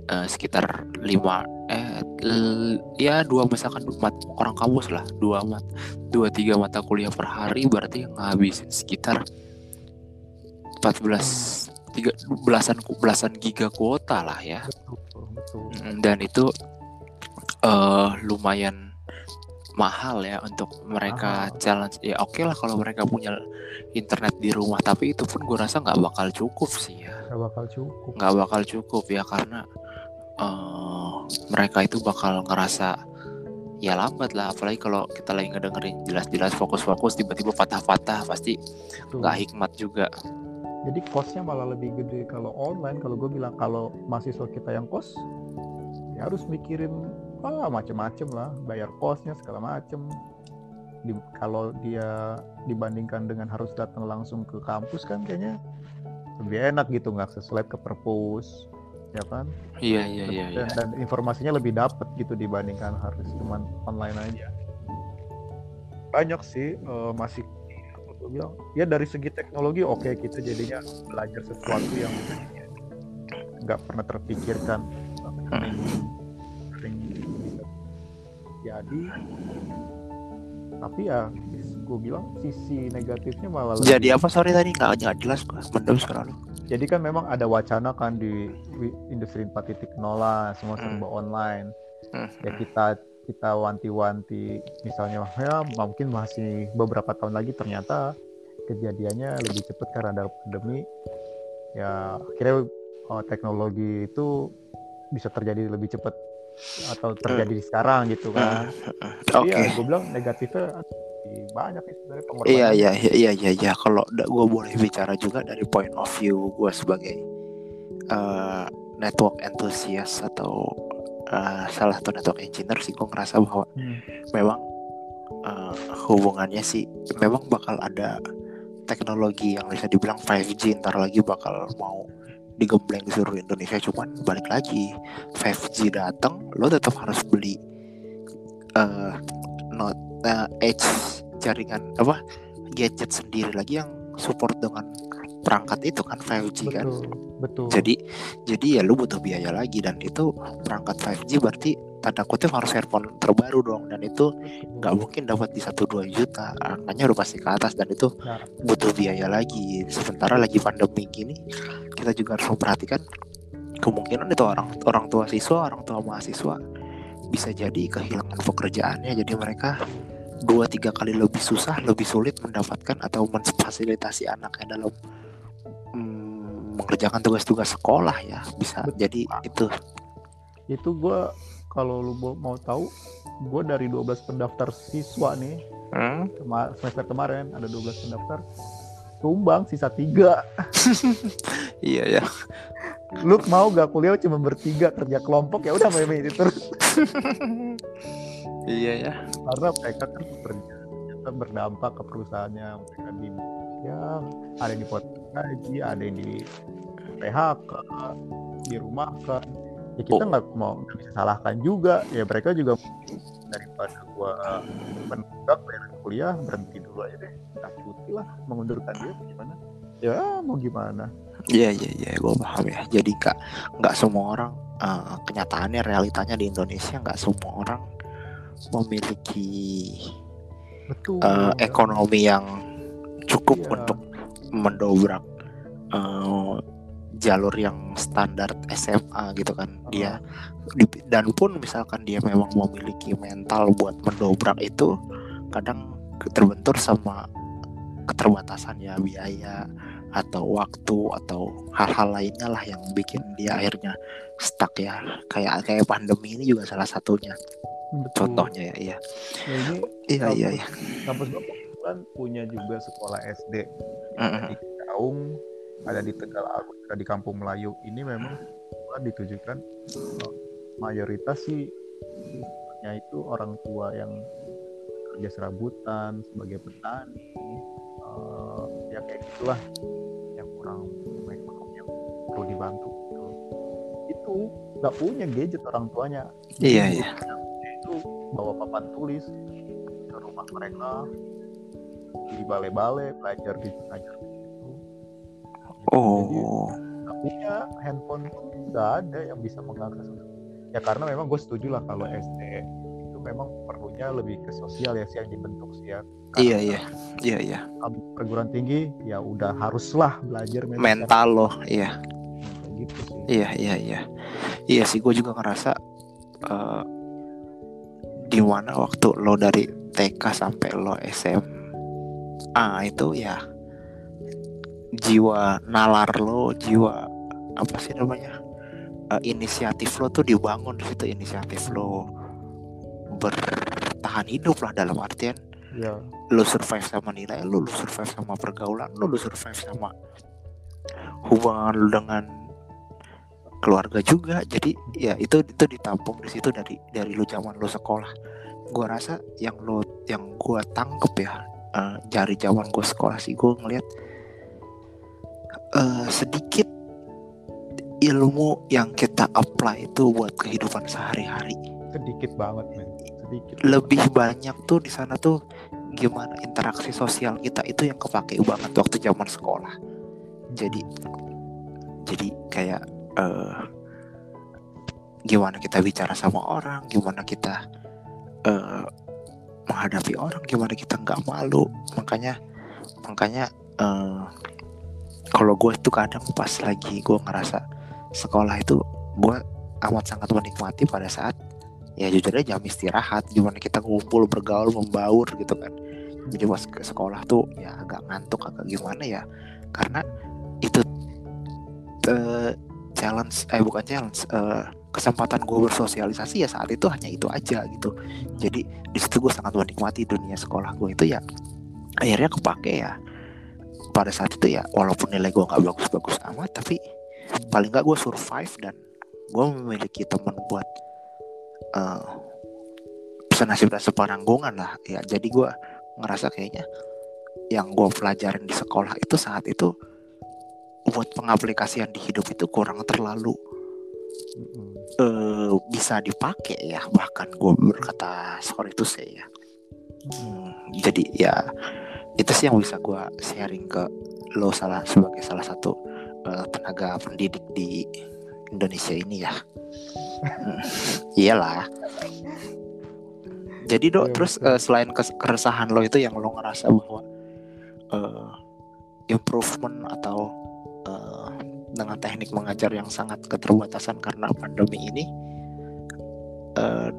eh, sekitar lima eh l- ya dua misalkan mat, orang kampus lah dua mat dua tiga mata kuliah per hari berarti ngabisin sekitar 14 tiga belasan belasan giga kuota lah ya. Betul betul. Dan itu eh lumayan mahal ya untuk mereka Mahal. challenge. Ya oke lah kalau mereka punya internet di rumah. Tapi itu pun gue rasa nggak bakal cukup sih ya. Nggak bakal cukup. Nggak bakal cukup ya karena eh mereka itu bakal ngerasa ya lambat lah. Apalagi kalau kita lagi ngedengerin jelas-jelas fokus-fokus tiba-tiba patah-patah pasti nggak hikmat juga. Jadi costnya malah lebih gede. Kalau online kalau gue bilang kalau mahasiswa kita yang kos ya harus mikirin ah macem-macem lah. Bayar kosnya segala macem. Di, kalau dia dibandingkan dengan harus datang langsung ke kampus kan kayaknya lebih enak gitu nggak lab ke perpus ya kan? Iya iya iya iya. dan, dan informasinya lebih dapet gitu dibandingkan harus cuman online aja. Banyak sih eh, masih gua bilang ya dari segi teknologi oke kita jadinya belajar sesuatu yang nggak pernah terpikirkan. Sering, sering bisa jadi tapi ya gue bilang sisi negatifnya malah lebih- jadi apa? Sorry tadi nggak nggak jelas gue mendem suara lu. Jadi kan memang ada wacana kan di industri 4.0 lah semua Hmm. serba online. Hmm. ya kita kita wanti-wanti misalnya ya mungkin masih beberapa tahun lagi ternyata kejadiannya lebih cepat karena ada pandemi. Ya akhirnya oh, teknologi itu bisa terjadi lebih cepat atau terjadi di sekarang gitu kan oke Tapi ya gue bilang negatifnya banyak ya sebenarnya Iya pengorbanannya. iya iya iya iya iya kalau gue boleh bicara juga dari point of view gue sebagai eh, network enthusiast atau eh, salah satu network engineer sih gue ngerasa bahwa Hmm. memang eh, hubungannya sih memang bakal ada teknologi yang bisa dibilang 5G ntar lagi bakal mau digembleng di seluruh Indonesia cuman balik lagi 5G datang lo tetap harus beli eh not eh, edge jaringan apa gadget sendiri lagi yang support dengan perangkat itu kan 5G kan. Betul betul. Jadi jadi ya lu butuh biaya lagi dan itu perangkat 5G berarti tanda kutip harus earphone terbaru dong dan itu nggak mungkin dapat di satu dua juta angkanya udah pasti ke atas dan itu Nah. butuh biaya lagi. Sementara lagi pandemi gini kita juga harus memperhatikan kemungkinan itu orang orang tua siswa orang tua mahasiswa bisa jadi kehilangan pekerjaannya. Jadi mereka dua tiga kali lebih susah lebih sulit mendapatkan atau memfasilitasi anaknya dalam mengerjakan tugas-tugas sekolah ya bisa Betul, jadi itu. Itu gue kalau lu mau- tahu gue dari 12 pendaftar siswa nih. Hmm? kema- semester kemarin ada 12 pendaftar. Tumbang sisa tiga. Iya ya. Lu mau gak kuliah cuma bertiga kerja kelompok? Ya udah main itu terus. Iya ya. Karena mereka kan bekerja ternyata berdampak ke perusahaannya mereka di ya ada yang dipotong gaji ada yang di PHK dirumahkan ya kita Oh. nggak mau nggak bisa salahkan juga. Ya mereka juga daripada gua menunggak bayar kuliah berhenti dulu aja deh. Tak cuti lah mengundurkan diri gimana? Ya mau gimana? Iya iya iya gue paham ya. Jadi nggak nggak semua orang eh, kenyataannya realitanya di Indonesia nggak semua orang memiliki betul. Eh, ekonomi yang cukup Iya. untuk mendobrak eh, jalur yang standar SMA gitu kan. Dia di- dan pun misalkan dia memang memiliki mental buat mendobrak itu kadang terbentur sama keterbatasan ya biaya atau waktu atau hal-hal lainnya lah yang bikin dia akhirnya stuck ya. Kayak kayak pandemi ini juga salah satunya Betul. contohnya ya iya Ya, ini iya iya iya kampus bapak kan punya juga sekolah SD Mm-mm. di Kaung ada di Tegal Agung, ada di Kampung Melayu ini memang ditujukan uh, mayoritas sih itu orang tua yang kerja serabutan sebagai petani uh, ya kayak gitulah yang kurang ekonomi yang perlu dibantu gitu. itu nggak punya gadget orang tuanya Iya, iya. Bawa papan tulis ke rumah mereka di balai-balai belajar di belajar Oh. nggak punya handphone pun nggak ada yang bisa mengakses ya karena memang gue setuju lah kalau SD itu memang perlunya lebih ke sosial ya sih yang dibentuk sih ya Karena Iya, iya. Iya, iya. perguruan tinggi ya udah haruslah belajar mental, Mental loh, iya. Gitu sih Iya, iya, iya. Iya sih, gue juga ngerasa eh di mana waktu lo dari TK sampai lo SMA itu ya jiwa nalar lo, jiwa apa sih namanya eh, inisiatif lo tuh dibangun di situ. Inisiatif lo bertahan hidup lah dalam artian. Ya. Lu survive sama nilai lu, lu survive sama pergaulan lu, lu survive sama hubungan lu dengan keluarga juga. Jadi ya itu itu ditampung di situ dari dari lu zaman lu sekolah. Gua rasa yang lu yang gua tangkep ya dari zaman gua sekolah sih gua ngeliat eh, sedikit ilmu yang kita apply itu buat kehidupan sehari-hari sedikit banget men sedikit lebih banyak tuh di sana tuh gimana interaksi sosial kita itu yang kepake banget waktu zaman sekolah jadi jadi kayak eh gimana kita bicara sama orang gimana kita eh menghadapi orang gimana kita nggak malu. Makanya makanya eh kalau gue itu kadang pas lagi gue ngerasa sekolah itu gue amat sangat menikmati pada saat ya jujur aja jam istirahat gimana kita ngumpul bergaul membaur gitu kan. Jadi pas ke sekolah tuh ya agak ngantuk agak gimana ya. Karena itu challenge eh bukan challenge eh, kesempatan gue bersosialisasi ya saat itu hanya itu aja gitu. Jadi di situ gue sangat menikmati dunia sekolah gue itu ya akhirnya kepake ya. Pada saat itu ya walaupun nilai gue nggak bagus-bagus amat tapi paling nggak gue survive dan gue memiliki teman buat uh, senasib dan sepenanggungan lah ya. Jadi gue ngerasa kayaknya yang gue pelajarin di sekolah itu saat itu buat pengaplikasian di hidup itu kurang terlalu Mm-mm. eh, bisa dipakai ya. Bahkan gue berkata sorry itu saya ya. Hmm, jadi ya itu sih yang bisa gue sharing ke lo salah sebagai salah satu eh, tenaga pendidik di Indonesia ini ya. Hmm, iyalah. Jadi dok Iya, terus betul. eh, selain keresahan lo itu yang lo ngerasa bahwa eh, improvement atau eh, dengan teknik mengajar yang sangat keterbatasan karena pandemi ini eh,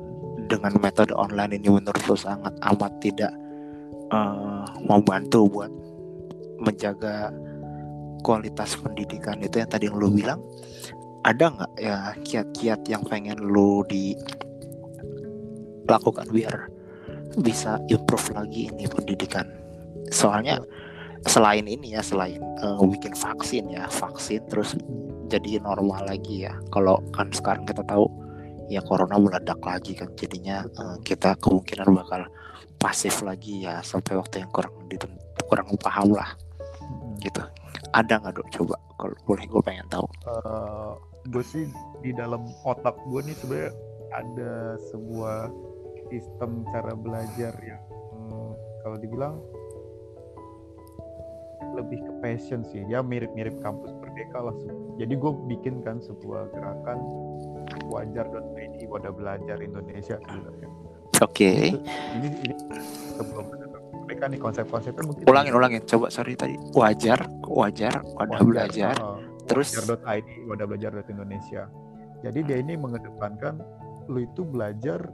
dengan metode online ini menurut lo sangat amat tidak eh, membantu buat menjaga kualitas pendidikan. Itu yang tadi yang lo bilang. Ada nggak ya kiat-kiat yang pengen lo dilakukan biar bisa improve lagi ini pendidikan? Soalnya selain ini ya selain eh, bikin vaksin ya vaksin terus jadi normal lagi ya. Kalau kan sekarang kita tahu ya corona meledak lagi kan jadinya eh, kita kemungkinan bakal pasif lagi ya sampai waktu yang kurang diten- kurang paham lah. Mm-mm. gitu. Ada nggak dok? Coba kalau boleh gue pengen tahu. Gue sih di dalam otak gue nih sebenarnya ada sebuah sistem cara belajar yang hmm, kalau dibilang lebih ke passion sih. Ya mirip-mirip kampus merdeka lah. Jadi gue bikin kan sebuah gerakan wajar.id wadah belajar Indonesia sebenarnya oke. Ini ini sebelum mereka nih konsep-konsepnya mungkin ulangin ulangin. Coba sorry tadi. Wajar wajar wadah belajar. uh, terus? Wajar.id wadah belajar Indonesia. Jadi dia ini mengedepankan lu itu belajar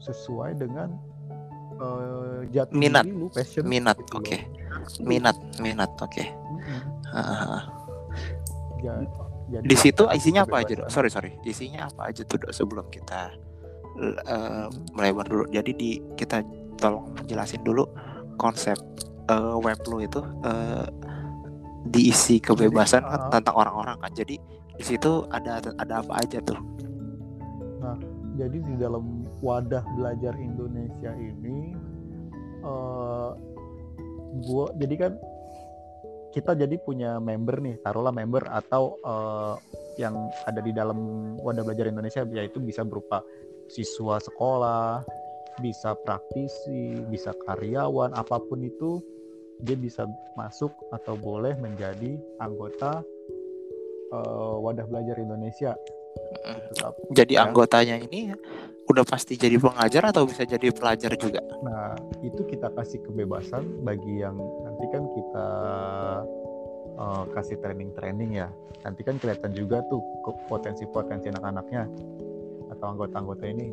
sesuai dengan uh, jati Minat. lu passion. Minat gitu oke. Minat minat oke. Ah, jadi di situ isinya apa aja dok sorry sorry. Isinya apa aja tuh dok sebelum kita eh, melebar dulu? Jadi di kita tolong jelasin dulu konsep eh, web lo itu eh, diisi kebebasan uh, tentang orang-orang kan. Jadi di situ ada ada apa aja tuh? Jadi di dalam wadah belajar Indonesia ini uh, gua jadi kan kita jadi punya member nih taruhlah member atau uh, yang ada di dalam wadah belajar Indonesia yaitu bisa berupa siswa sekolah bisa praktisi bisa karyawan apa pun itu dia bisa masuk atau boleh menjadi anggota uh, wadah belajar Indonesia jadi ya. anggotanya ini udah pasti jadi pengajar atau bisa jadi pelajar juga? Nah itu kita kasih kebebasan bagi yang nanti kan kita uh, kasih training-training ya. Nanti kan kelihatan juga tuh potensi-potensi anak-anaknya atau anggota-anggota ini.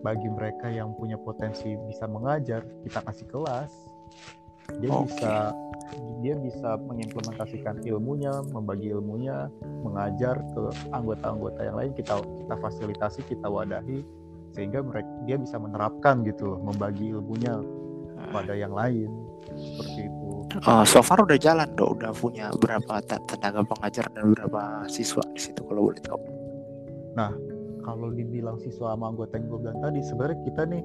Bagi mereka yang punya potensi bisa mengajar kita kasih kelas dia okay. bisa dia bisa mengimplementasikan ilmunya membagi ilmunya mengajar ke anggota-anggota yang lain kita kita fasilitasi kita wadahi sehingga mereka dia bisa menerapkan gitu loh membagi ilmunya pada yang lain. Seperti itu. Uh, so far udah jalan dong udah punya berapa tenaga pengajar dan berapa siswa di situ kalau boleh tahu? Nah kalau dibilang siswa sama anggota yang gue bilang tadi sebenarnya kita nih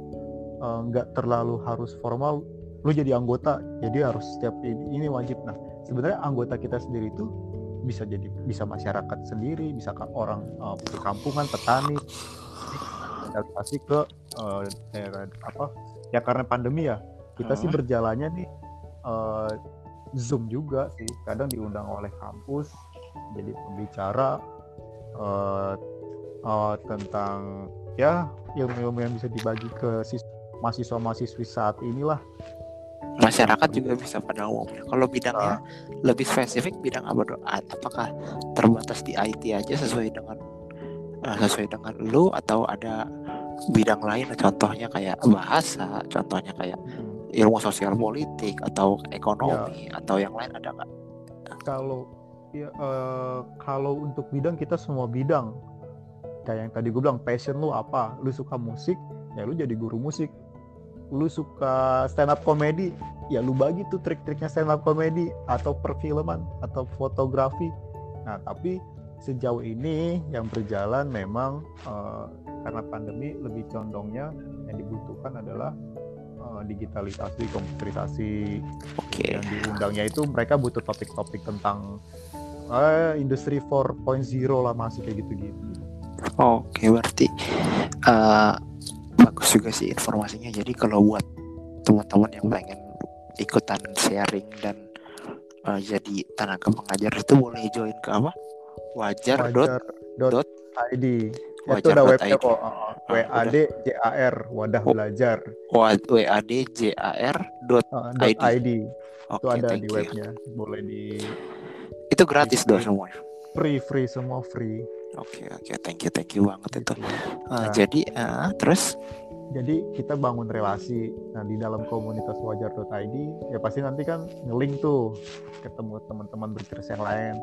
eh, nggak uh, terlalu harus formal lu jadi anggota jadi harus setiap ini, ini wajib. Nah sebenarnya anggota kita sendiri itu bisa jadi bisa masyarakat sendiri bisa orang uh, perkampungan petani. Adaptasi ke uh, daerah apa ya karena pandemi ya kita hmm. sih berjalannya nih uh, zoom juga sih. Kadang diundang oleh kampus jadi pembicara uh, uh, tentang ya ilmu-ilmu yang bisa dibagi ke mahasiswa-mahasiswi saat inilah masyarakat juga bisa pada umumnya. Kalau bidangnya uh. lebih spesifik bidang apa? Apakah terbatas di IT aja sesuai dengan uh, sesuai dengan lu atau ada bidang lain? Contohnya kayak bahasa, contohnya kayak ilmu sosial politik atau ekonomi ya. atau yang lain ada nggak? Kalau ya, uh, kalau untuk bidang kita semua bidang. Kayak yang tadi gue bilang passion lu apa? Lu suka musik, ya lu jadi guru musik lu suka stand up comedy ya lu bagi tuh trik-triknya stand up comedy atau perfilman atau fotografi. Nah tapi sejauh ini yang berjalan memang uh, karena pandemi lebih condongnya yang dibutuhkan adalah uh, digitalisasi komputerisasi. Okay. yang diundangnya itu mereka butuh topik-topik tentang uh, industri 4.0 lah masih kayak gitu-gitu. Oke okay, berarti uh, bagus juga sih informasinya jadi kalau buat teman-teman yang pengen ikutan sharing dan uh, jadi tenaga pengajar itu boleh join ke apa? Wajar, wajar dot, dot id wajar itu udah webnya kok. Wad jar wadah oh, belajar. Wad jar dot, uh, dot id, ID. Okay, itu ada di webnya. You. boleh di itu gratis dong semua free free semua free. Oke okay, oke. Okay. thank you thank you banget itu. Uh, jadi uh, terus jadi kita bangun relasi. Nah di dalam komunitas wajar.id ya pasti nanti kan ngelink tuh ketemu teman-teman berkeras yang lain.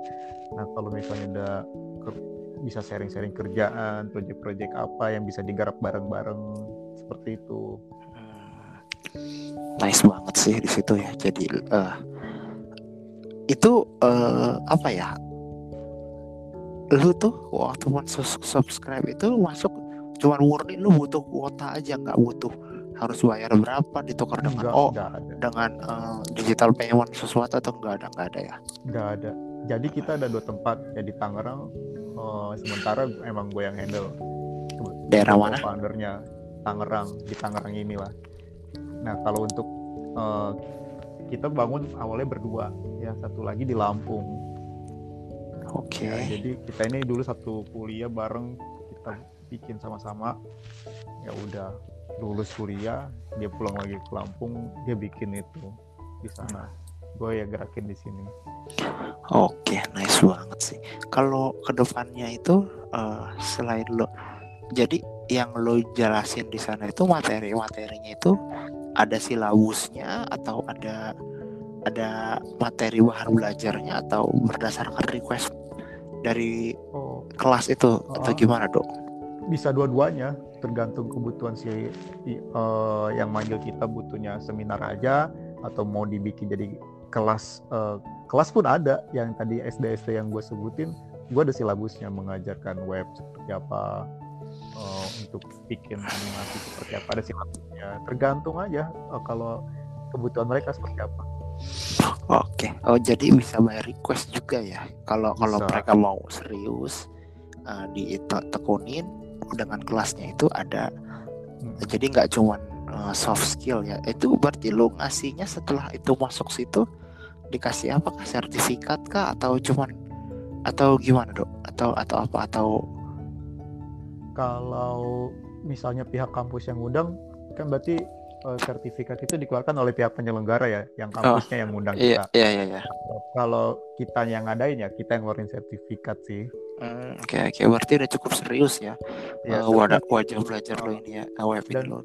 Nah kalau misalnya udah bisa sharing-sharing kerjaan proyek-proyek apa yang bisa digarap bareng-bareng seperti itu. Hmm, nice banget sih di situ ya. Jadi uh, itu uh, apa ya? Lu tuh waktu subscribe itu masuk cuman murni lu butuh kuota aja nggak butuh harus bayar berapa ditukar dengan enggak, oh enggak ada. dengan uh, digital payment sesuatu atau enggak ada enggak ada ya enggak ada jadi kita ada dua tempat ya di Tangerang uh, sementara emang gue yang handle daerah mana foundernya Tangerang di Tangerang inilah nah kalau untuk uh, kita bangun awalnya berdua ya satu lagi di Lampung Oke. Okay. Ya, jadi kita ini dulu satu kuliah bareng kita bikin sama-sama. Ya udah lulus kuliah, dia pulang lagi ke Lampung, dia bikin itu di sana. Gue ya gerakin di sini. Oke, okay, nice banget sih. Kalau ke depannya itu uh, selain lo, jadi yang lo jelasin di sana itu materi-materinya itu ada silabusnya atau ada ada materi bahan belajarnya atau berdasarkan request dari oh. kelas itu uh, atau gimana dok? Bisa dua-duanya, tergantung kebutuhan si uh, yang manggil kita butuhnya seminar aja atau mau dibikin jadi kelas eh, kelas pun ada yang tadi SD SD yang gue sebutin. Gue ada silabusnya mengajarkan web seperti apa eh, untuk bikin animasi seperti apa. Ada silabusnya. Tergantung aja eh, kalau kebutuhan mereka seperti apa. Oke. Oh jadi bisa by request juga ya. Kalau kalau mereka mau serius uh, ditekunin dengan kelasnya itu ada. Hmm. Jadi nggak cuman uh, soft skill ya. Itu berarti lu ngasihnya setelah itu masuk situ dikasih apakah sertifikat kah atau cuman atau gimana dok? Atau atau apa atau kalau misalnya pihak kampus yang ngundang kan berarti eh, sertifikat itu dikeluarkan oleh pihak penyelenggara ya yang kampusnya yang ngundang iya kita iya iya. iya. kalau kita yang ngadain ya kita yang ngeluarin sertifikat sih Hmm, Oke oke berarti udah cukup serius ya. ya Uh, wadah wajah belajar lo ini ya web Dan- lo.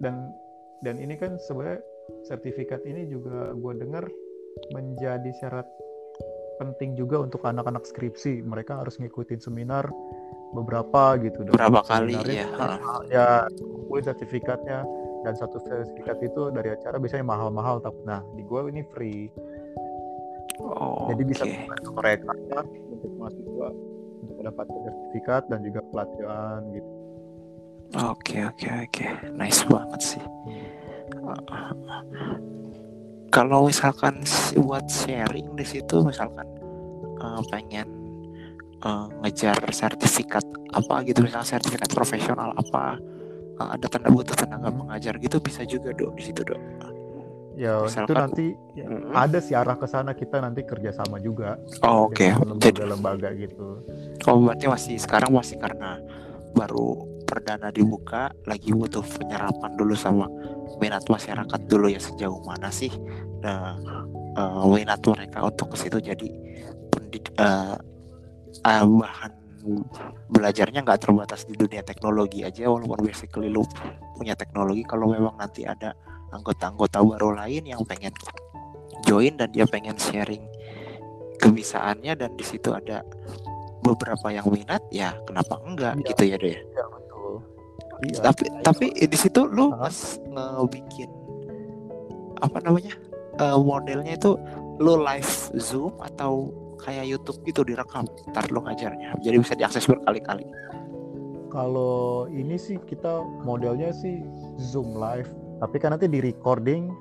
dan dan ini kan sebenarnya sertifikat ini juga gue dengar menjadi syarat penting juga untuk anak-anak skripsi mereka harus ngikutin seminar beberapa gitu Berapa kali ya? ya kumpulin sertifikatnya dan satu sertifikat itu dari acara biasanya mahal-mahal tapi nah di gue ini free Oh, jadi bisa oke. membantu mereka untuk mahasiswa untuk mendapatkan sertifikat dan juga pelatihan gitu Oke oke oke, nice banget sih. Kalau misalkan buat sharing di situ, misalkan eh, pengen eh, ngejar sertifikat apa gitu, misalnya sertifikat profesional apa, ada tanda butuh tenaga pengajar gitu bisa juga dok di situ dok. ya itu Misalkan- nanti ya, Mm. ada sih arah ke sana kita nanti kerjasama juga Oh, Oke, jadi lembaga-lembaga gitu oh berarti masih sekarang masih karena baru perdana dibuka, lagi butuh penyerapan dulu sama minat masyarakat dulu ya sejauh mana sih nah, eh, minat mereka untuk ke situ jadi pendid- eh, eh, bahan belajarnya nggak terbatas di dunia teknologi aja walaupun basically lu punya teknologi kalau memang nanti ada anggota-anggota baru lain yang pengen join dan dia pengen sharing kebisaannya dan di situ ada beberapa yang minat ya kenapa enggak Iya. gitu ya deh ya betul. Iya tapi tapi di situ lu nges- ngebikin apa namanya eh, modelnya itu lu live zoom atau kayak YouTube gitu direkam. Ntar lu ngajarnya. Jadi bisa diakses berkali-kali. Kalau ini sih kita modelnya sih zoom live. Tapi kan nanti di recording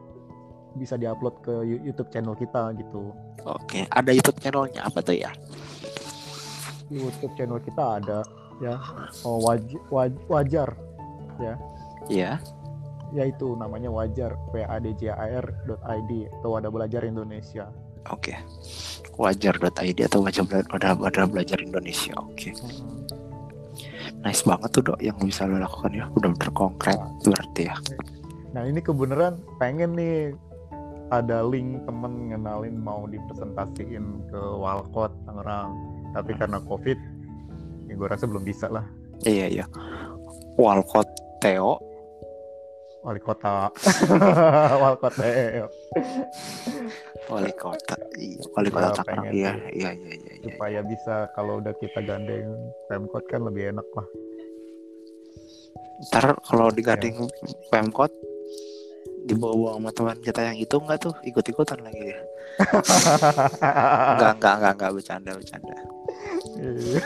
bisa diupload ke YouTube channel kita gitu. Oke ada YouTube channelnya apa tuh ya? YouTube channel kita ada ya. Oh, waj- waj- wajar ya. Yaitu namanya wajar. W a d j a r .id atau wadah belajar Indonesia. Oke wajar.id atau wajar Bela- wadah wadah belajar Indonesia. Oke. Nice banget tuh dok yang bisa lo lakukan ya. Udah konkret berarti ya. Nah ini kebenaran pengen nih ada link temen ngenalin mau dipresentasiin ke Walcott Tangerang. Tapi karena COVID, ya gue rasa belum bisa lah. iya iya. Walcott Theo Wali kota, wali kota iya wali kota Ya, Tangerang pengen iya sih. iya iya iya iya. Supaya bisa kalau udah kita gandeng Pemkot kan lebih enak lah. ntar kalau digandeng Pemkot dibawa sama teman kita yang itu enggak tuh? Ikut-ikutan lagi dia. Enggak enggak enggak enggak bercanda bercanda. Iya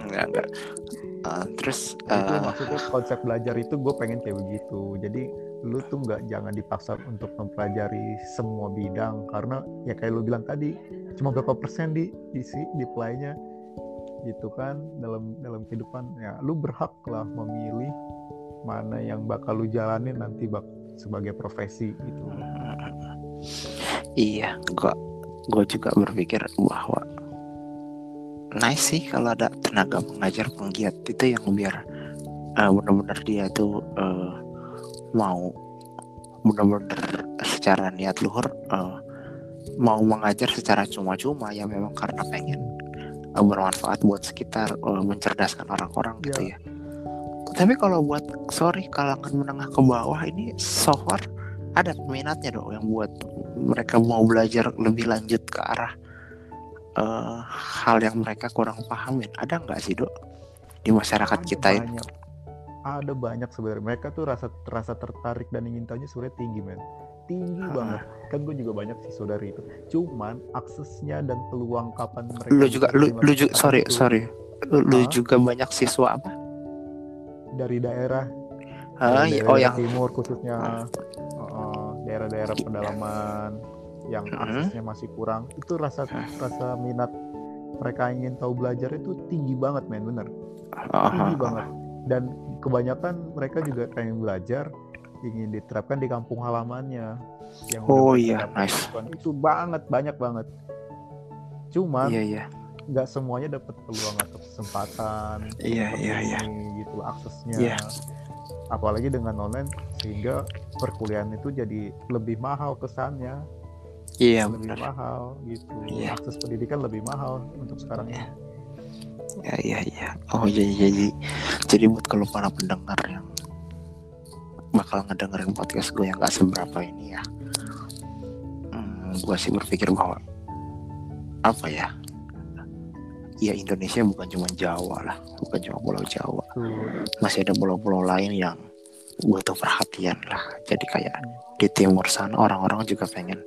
enggak enggak Eh, terus Itu eh, maksudnya konsep belajar itu gue pengen kayak begitu. Jadi lu tuh nggak jangan dipaksa untuk mempelajari semua bidang karena ya kayak lu bilang tadi cuma berapa persen di isi di play-nya gitu kan dalam dalam kehidupan ya lu berhak lah memilih mana yang bakal lu jalanin nanti bak sebagai profesi gitu. iya gua gua juga berpikir bahwa nice sih kalau ada tenaga pengajar penggiat itu yang biar eh, benar-benar dia tuh eh, mau benar-benar secara niat luhur eh, mau mengajar secara cuma-cuma ya memang karena pengen eh, bermanfaat buat sekitar eh, mencerdaskan orang-orang gitu ya. Tapi kalau buat sorry kalangan menengah ke bawah ini so far ada minatnya dong yang buat mereka mau belajar lebih lanjut ke arah eh, hal yang mereka kurang pahamin ada nggak sih dok? Di masyarakat Ada kita ini banyak. Ada banyak sebenarnya. Mereka tuh rasa rasa tertarik dan ingin tahunya sebenarnya tinggi men. Tinggi Ah. banget. Kan gue juga banyak sih saudari itu. Cuman aksesnya dan peluang kapan mereka lu juga lu lu juga sorry itu. sorry. Lu, lu juga banyak siswa apa? Dari daerah. Ah dari oh daerah yang timur khususnya uh, daerah-daerah pedalaman yang aksesnya masih kurang itu rasa rasa minat mereka ingin tahu belajar itu tinggi banget men bener. Tinggi ah, banget. Dan kebanyakan mereka juga pengen belajar ingin diterapkan di kampung halamannya. Yang Oh, iya, nice. itu banget banyak banget. Cuman iya iya. nggak semuanya dapat peluang atau kesempatan Iya, iya, iya. gitu aksesnya. Iya. apalagi dengan online sehingga perkuliahan itu jadi lebih mahal kesannya iya lebih benar. mahal gitu. Iya. akses pendidikan lebih mahal untuk sekarang Iya. ini. Ya iya iya. Oh jadi jadi jadi buat kalau para pendengar yang bakal ngedengerin podcast gue yang gak seberapa ini ya hmm, gue sih berpikir bahwa apa ya? Ya Indonesia bukan cuma Jawa lah bukan cuma Pulau Jawa. Masih ada pulau-pulau lain yang butuh perhatian lah. Jadi kayak di timur sana orang-orang juga pengen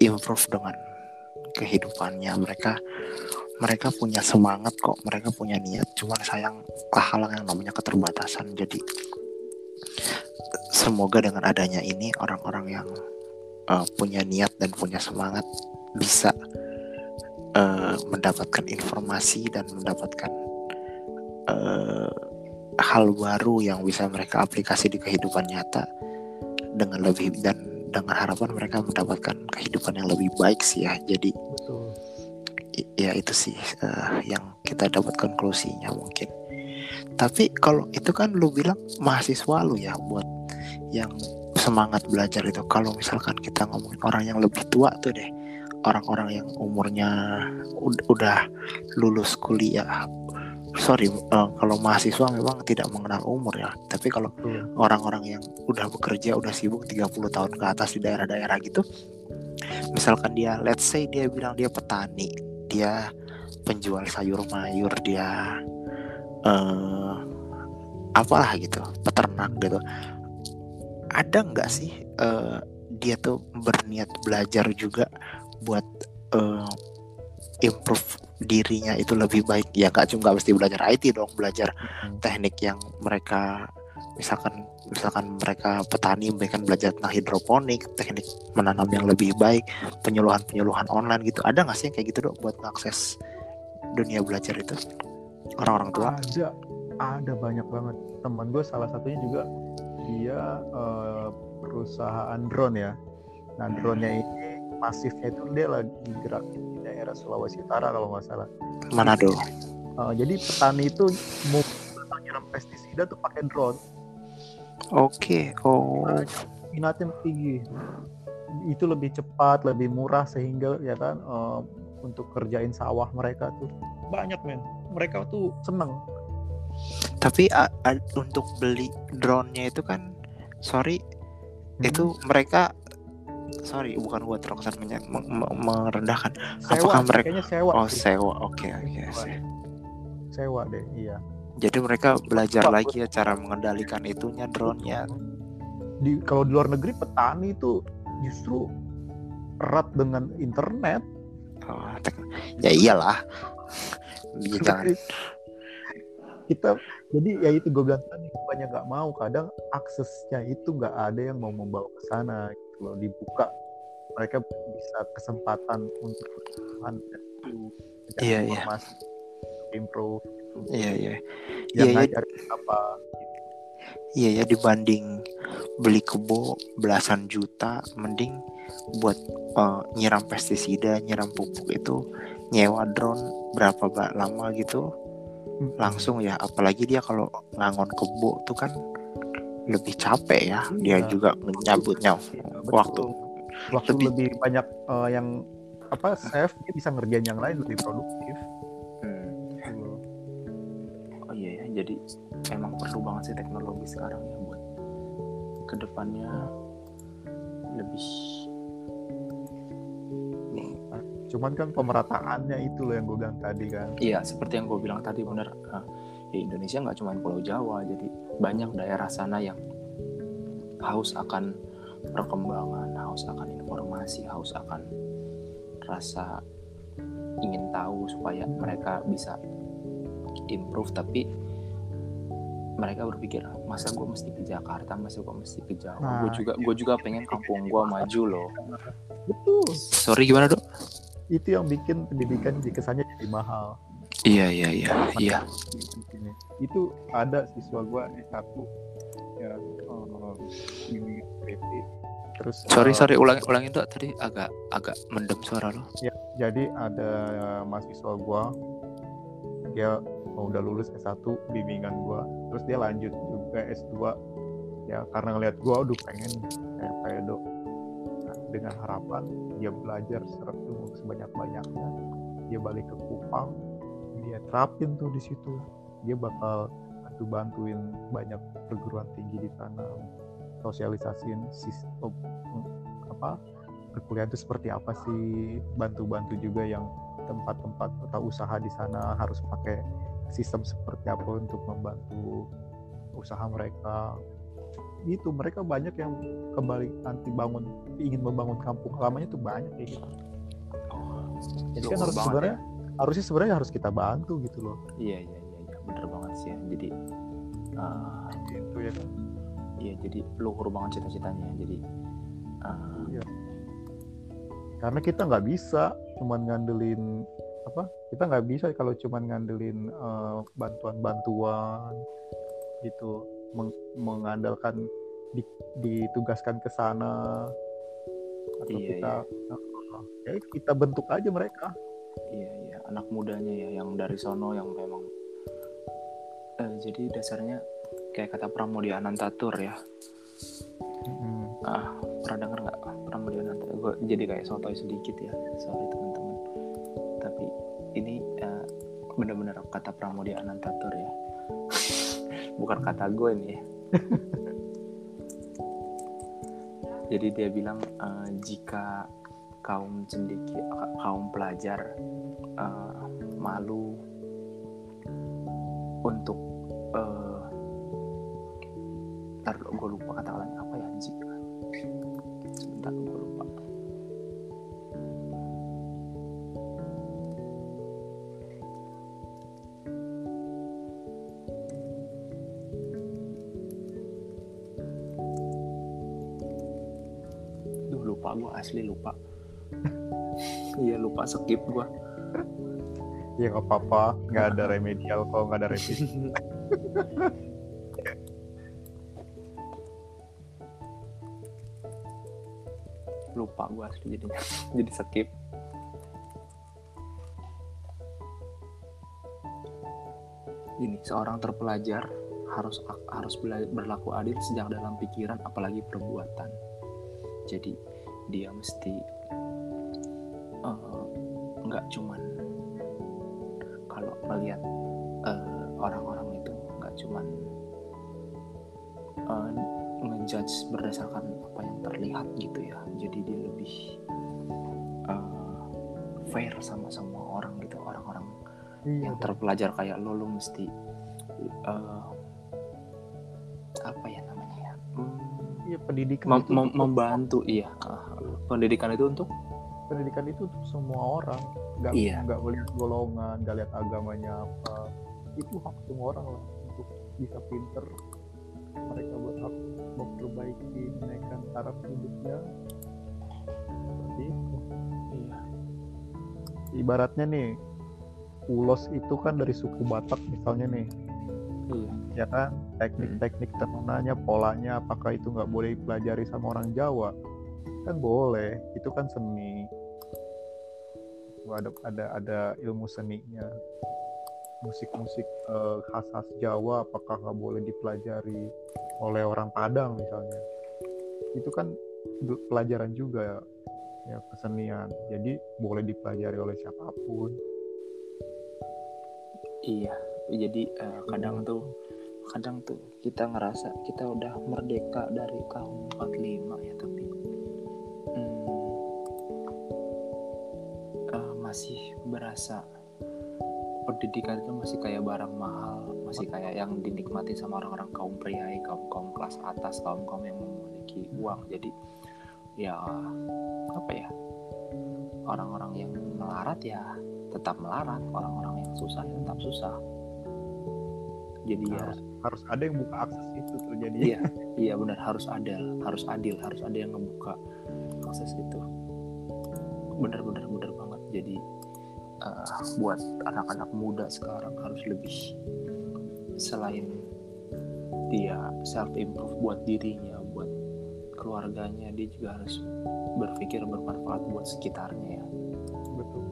improve dengan kehidupannya. Mereka mereka punya semangat kok. Mereka punya niat. Cuman sayang hal yang namanya keterbatasan. Jadi semoga dengan adanya ini orang-orang yang uh, punya niat dan punya semangat bisa uh, mendapatkan informasi dan mendapatkan uh, hal baru yang bisa mereka aplikasi di kehidupan nyata dengan lebih dan dengan harapan mereka mendapatkan kehidupan yang lebih baik sih ya. Jadi betul. ya itu sih eh, yang kita dapat konklusinya mungkin. Tapi kalau itu kan lu bilang mahasiswa lu ya buat yang semangat belajar itu. Kalau misalkan kita ngomongin orang yang lebih tua tuh deh orang-orang yang umurnya ud- udah lulus kuliah sorry eh, kalau mahasiswa memang tidak mengenal umur ya. Tapi kalau betul orang-orang yang udah bekerja udah sibuk 30 tahun ke atas di daerah-daerah gitu misalkan dia let's say dia bilang dia petani dia penjual sayur mayur dia eh apalah gitu peternak gitu. Ada nggak sih eh, dia tuh berniat belajar juga buat eh, improve dirinya itu lebih baik. Ya nggak cuma nggak mesti belajar IT dong belajar Hmm. teknik yang mereka misalkan misalkan mereka petani mereka belajar tentang hidroponik teknik menanam yang lebih baik penyuluhan penyuluhan online gitu. Ada nggak sih yang kayak gitu dok buat mengakses dunia belajar itu? Orang-orang tua? Ada ada banyak banget. Teman gue salah satunya juga dia eh, perusahaan drone ya. Nah drone nya ini masifnya itu dia lagi gerak daerah Sulawesi Utara kalau nggak salah. Manado. Eh, jadi petani itu mau nyiram pestisida tuh pakai drone. Oke oh. Minatnya tinggi. Itu lebih cepat lebih murah sehingga ya kan eh, untuk kerjain sawah mereka tuh banyak men. Mereka tuh seneng. Tapi a- a- untuk beli drone-nya itu kan sorry Hmm. itu mereka sorry bukan gua terkesan menye- me- me- merendahkan sewa apakah mereka- sewa oh sewa. Oke oke Sewa. sewa deh iya. Jadi mereka belajar Bagus. lagi ya cara mengendalikan itunya drone-nya. Di kalau di luar negeri petani itu justru erat dengan internet. Oh, tek- ya iyalah. Ya, jangan kita jadi ya itu gue bilang tadi banyak nggak mau. Kadang aksesnya itu nggak ada yang mau membawa ke sana. gitu loh dibuka mereka bisa kesempatan untuk bertahan dan itu mencari Iya, iya. informasi improve gitu. iya iya yang Iya, iya. apa iya ya dibanding beli kebo belasan juta mending buat eh, nyiram pestisida nyiram pupuk itu nyewa drone berapa lama gitu langsung ya apalagi dia kalau ngangon kebo tuh kan lebih capek ya dia Iya. juga nyambutnya Iya, waktu waktu lebih- lebih, banyak eh, yang apa save dia bisa ngerjain yang lain lebih produktif gitu. Oh iya ya, jadi emang perlu banget sih teknologi sekarang ya buat ke depannya lebih cuman kan pemerataannya itu loh yang gue bilang tadi kan Iya, seperti yang gue bilang tadi bener. Nah, ya Indonesia nggak cuma Pulau Jawa, jadi banyak daerah sana yang haus akan perkembangan haus akan informasi haus akan rasa ingin tahu supaya mereka bisa improve. Tapi mereka berpikir masa gue mesti ke Jakarta? Masa gue mesti ke Jawa? Nah, gue juga gue juga pengen kampung gue maju loh. Betul. Sorry gimana dok? Itu yang bikin pendidikan jadi kesannya jadi mahal iya iya iya iya. Ini. itu ada siswa gua S1 ya skripsi. Terus sorry eh, sorry ulangi ulangin dok tadi agak agak mendem suara lo jadi ada mahasiswa gua dia mau udah lulus S1 bimbingan gua. Terus dia lanjut juga S2 ya karena ngeliat gua aduh pengen kayak kayak Nah, dengan harapan dia belajar serta sebanyak-banyaknya. Dia balik ke Kupang dia terapin tuh di situ. Dia bakal bantu bantuin banyak perguruan tinggi di sana sosialisasiin sistem apa perkuliahan itu seperti apa sih? Bantu-bantu juga yang tempat-tempat atau usaha di sana harus pakai sistem seperti apa untuk membantu usaha mereka. Gitu mereka banyak yang kembali nanti bangun ingin membangun kampung. Lamanya tuh banyak kayak gitu. Jadi kan harus sebenarnya harusnya sebenarnya harus kita bantu gitu loh. Iya iya iya iya. Bener banget sih ya. Jadi uh, gitu ya kan? iya jadi luhur banget cita-citanya jadi uh, karena kita nggak bisa cuman ngandelin apa kita nggak bisa kalau cuman ngandelin eh, bantuan-bantuan gitu meng- mengandalkan di- ditugaskan ke sana atau Iya, kita ya kita bentuk aja mereka. Iya iya anak mudanya ya yang dari sono yang memang eh, jadi dasarnya kayak kata Pramudia Anantatur ya Mm-mm. ah pernah denger nggak Pramudia Anantatur gue jadi kayak sotoy sedikit ya sorry teman-teman tapi ini eh, benar-benar kata Pramudia Anantatur ya bukan kata gue nih ya. jadi dia bilang eh, jika kaum cendekia kaum pelajar eh, malu untuk eh ntar gue lupa kata-katanya apa ya jika sebentar gue lupa. Duh lupa gue asli lupa. Iya lupa skip gue ya nggak apa-apa. Nggak ada remedial kalau nggak ada revisi lupa gue asli jadi jadi skip. Ini seorang terpelajar harus harus berlaku adil sejak dalam pikiran apalagi perbuatan. Jadi dia mesti eh, nggak cuman melihat eh, orang-orang itu nggak cuman eh, ngejudge berdasarkan apa yang terlihat gitu ya. Jadi dia lebih eh, fair sama semua orang gitu orang-orang iya. yang terpelajar kayak lo lo mesti eh, apa ya namanya ya? Hmm, iya pendidikan mem- itu mem- membantu iya. Ah, pendidikan itu untuk pendidikan itu untuk semua orang. Nggak Iya. nggak melihat golongan nggak lihat agamanya apa. Itu hak semua orang lah untuk bisa pinter. Mereka berhak memperbaiki menaikkan taraf hidupnya. Seperti itu. Iya. Ibaratnya nih ulos itu kan dari suku Batak misalnya nih. Iya. Ya kan? Teknik-teknik tenunannya polanya apakah itu nggak boleh dipelajari sama orang Jawa? Kan boleh itu kan seni ada ada ada ilmu seninya. Musik-musik eh, khas-khas Jawa apakah nggak boleh dipelajari oleh orang Padang misalnya? Itu kan pelajaran juga ya, ya kesenian. Jadi boleh dipelajari oleh siapa pun. Iya jadi eh, kadang tuh kadang tuh kita ngerasa kita udah merdeka dari kaum 45 ya tapi masih berasa pendidikan itu masih kayak barang mahal masih kayak yang dinikmati sama orang-orang kaum pria kaum kaum kelas atas kaum kaum yang memiliki uang. Jadi ya apa ya orang-orang yang melarat ya tetap melarat orang-orang yang susah ya tetap susah. Jadi ya harus, harus ada yang buka akses itu tuh jadi. Iya iya benar harus ada harus adil harus ada yang ngebuka akses itu. Benar benar benar banget jadi uh, buat anak-anak muda sekarang harus lebih selain dia self improve buat dirinya buat keluarganya dia juga harus berpikir bermanfaat buat sekitarnya ya. Betul.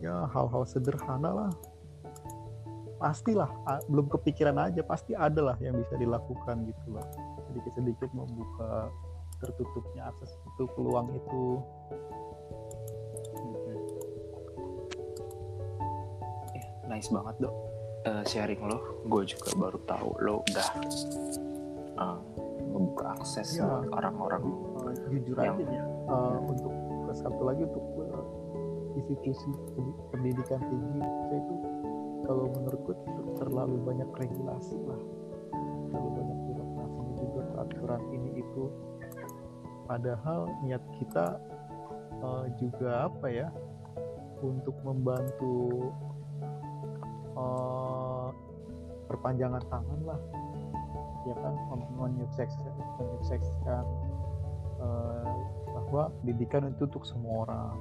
Ya hal-hal sederhana lah. Pastilah belum kepikiran aja pasti ada lah yang bisa dilakukan gitu loh sedikit-sedikit membuka tertutupnya akses itu peluang itu. Eh, nice banget dok. Eh, sharing lo gue juga baru tahu lo udah eh, membuka akses Iya. buat orang-orang Eh, jujur Yang- aja ya eh, untuk satu lagi untuk eh, institusi pendi- pendidikan tinggi Indonesia itu kalau menurutku ter- terlalu banyak regulasi lah. Terlalu banyak birokrasinya juga peraturan ini itu padahal niat kita eh, juga apa ya untuk membantu eh, perpanjangan tangan lah. Ya kan menyukseskan menyukseskan eh, bahwa pendidikan itu untuk semua orang.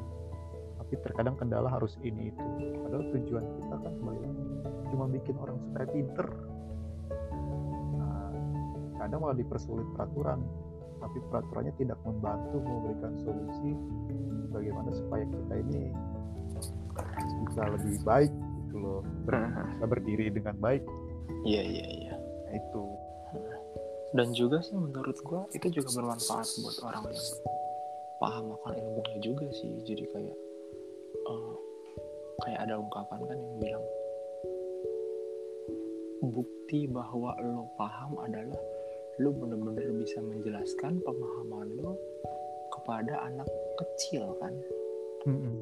Tapi terkadang kendala harus ini itu. Padahal tujuan kita kan kembali cuma bikin orang supaya pinter. Nah, kadang malah dipersulit peraturan tapi peraturannya tidak membantu memberikan solusi bagaimana supaya kita ini bisa lebih baik gitu loh. Ber- bisa berdiri dengan baik. Iya iya iya. Nah, itu. Dan juga sih menurut gua itu juga bermanfaat buat orang yang paham akan ilmunya juga sih. Jadi kayak eh, kayak ada ungkapan kan yang bilang bukti bahwa lo paham adalah lo bener-bener bisa menjelaskan pemahaman lo kepada anak kecil kan? Mm-mm.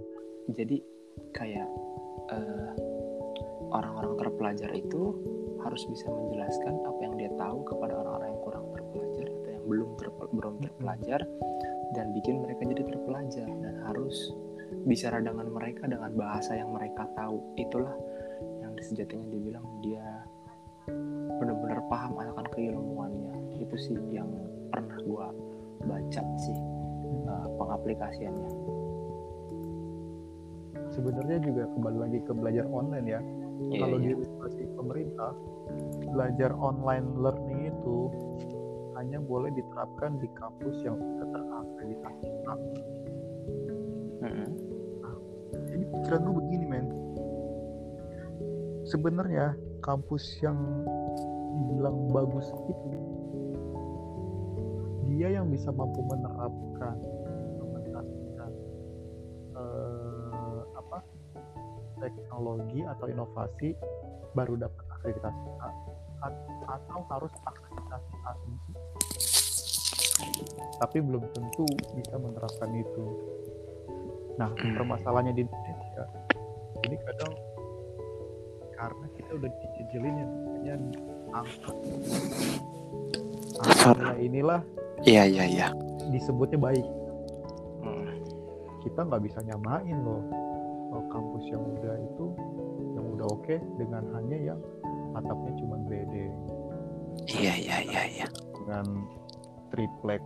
jadi kayak eh, orang-orang terpelajar itu harus bisa menjelaskan apa yang dia tahu kepada orang-orang yang kurang terpelajar atau yang belum terpe- belum terpelajar dan bikin mereka jadi terpelajar dan harus bicara dengan mereka dengan bahasa yang mereka tahu. Itulah yang sejatinya dibilang dia benar-benar paham akan keilmuannya itu sih yang pernah gua baca sih eh, pengaplikasiannya sebenarnya juga kembali lagi ke belajar online ya Iya, kalau iya. di pemerintah belajar online learning itu hanya boleh diterapkan di kampus yang sudah terakreditasi A. Mm-mm. jadi pikiran gue begini men sebenarnya kampus yang dibilang bagus itu dia yang bisa mampu menerapkan implementasikan eh, apa teknologi atau inovasi baru dapat akreditasi A atau harus akreditasi A tapi belum tentu bisa menerapkan itu. Nah permasalahannya di Indonesia ini kadang karena kita udah dijejelin yang namanya angka Angkanya inilah iya iya iya. disebutnya baik. Mm. kita nggak bisa nyamain loh. Oh, kampus yang udah itu yang udah oke dengan hanya yang atapnya cuma BD iya iya iya iya. Dengan triplek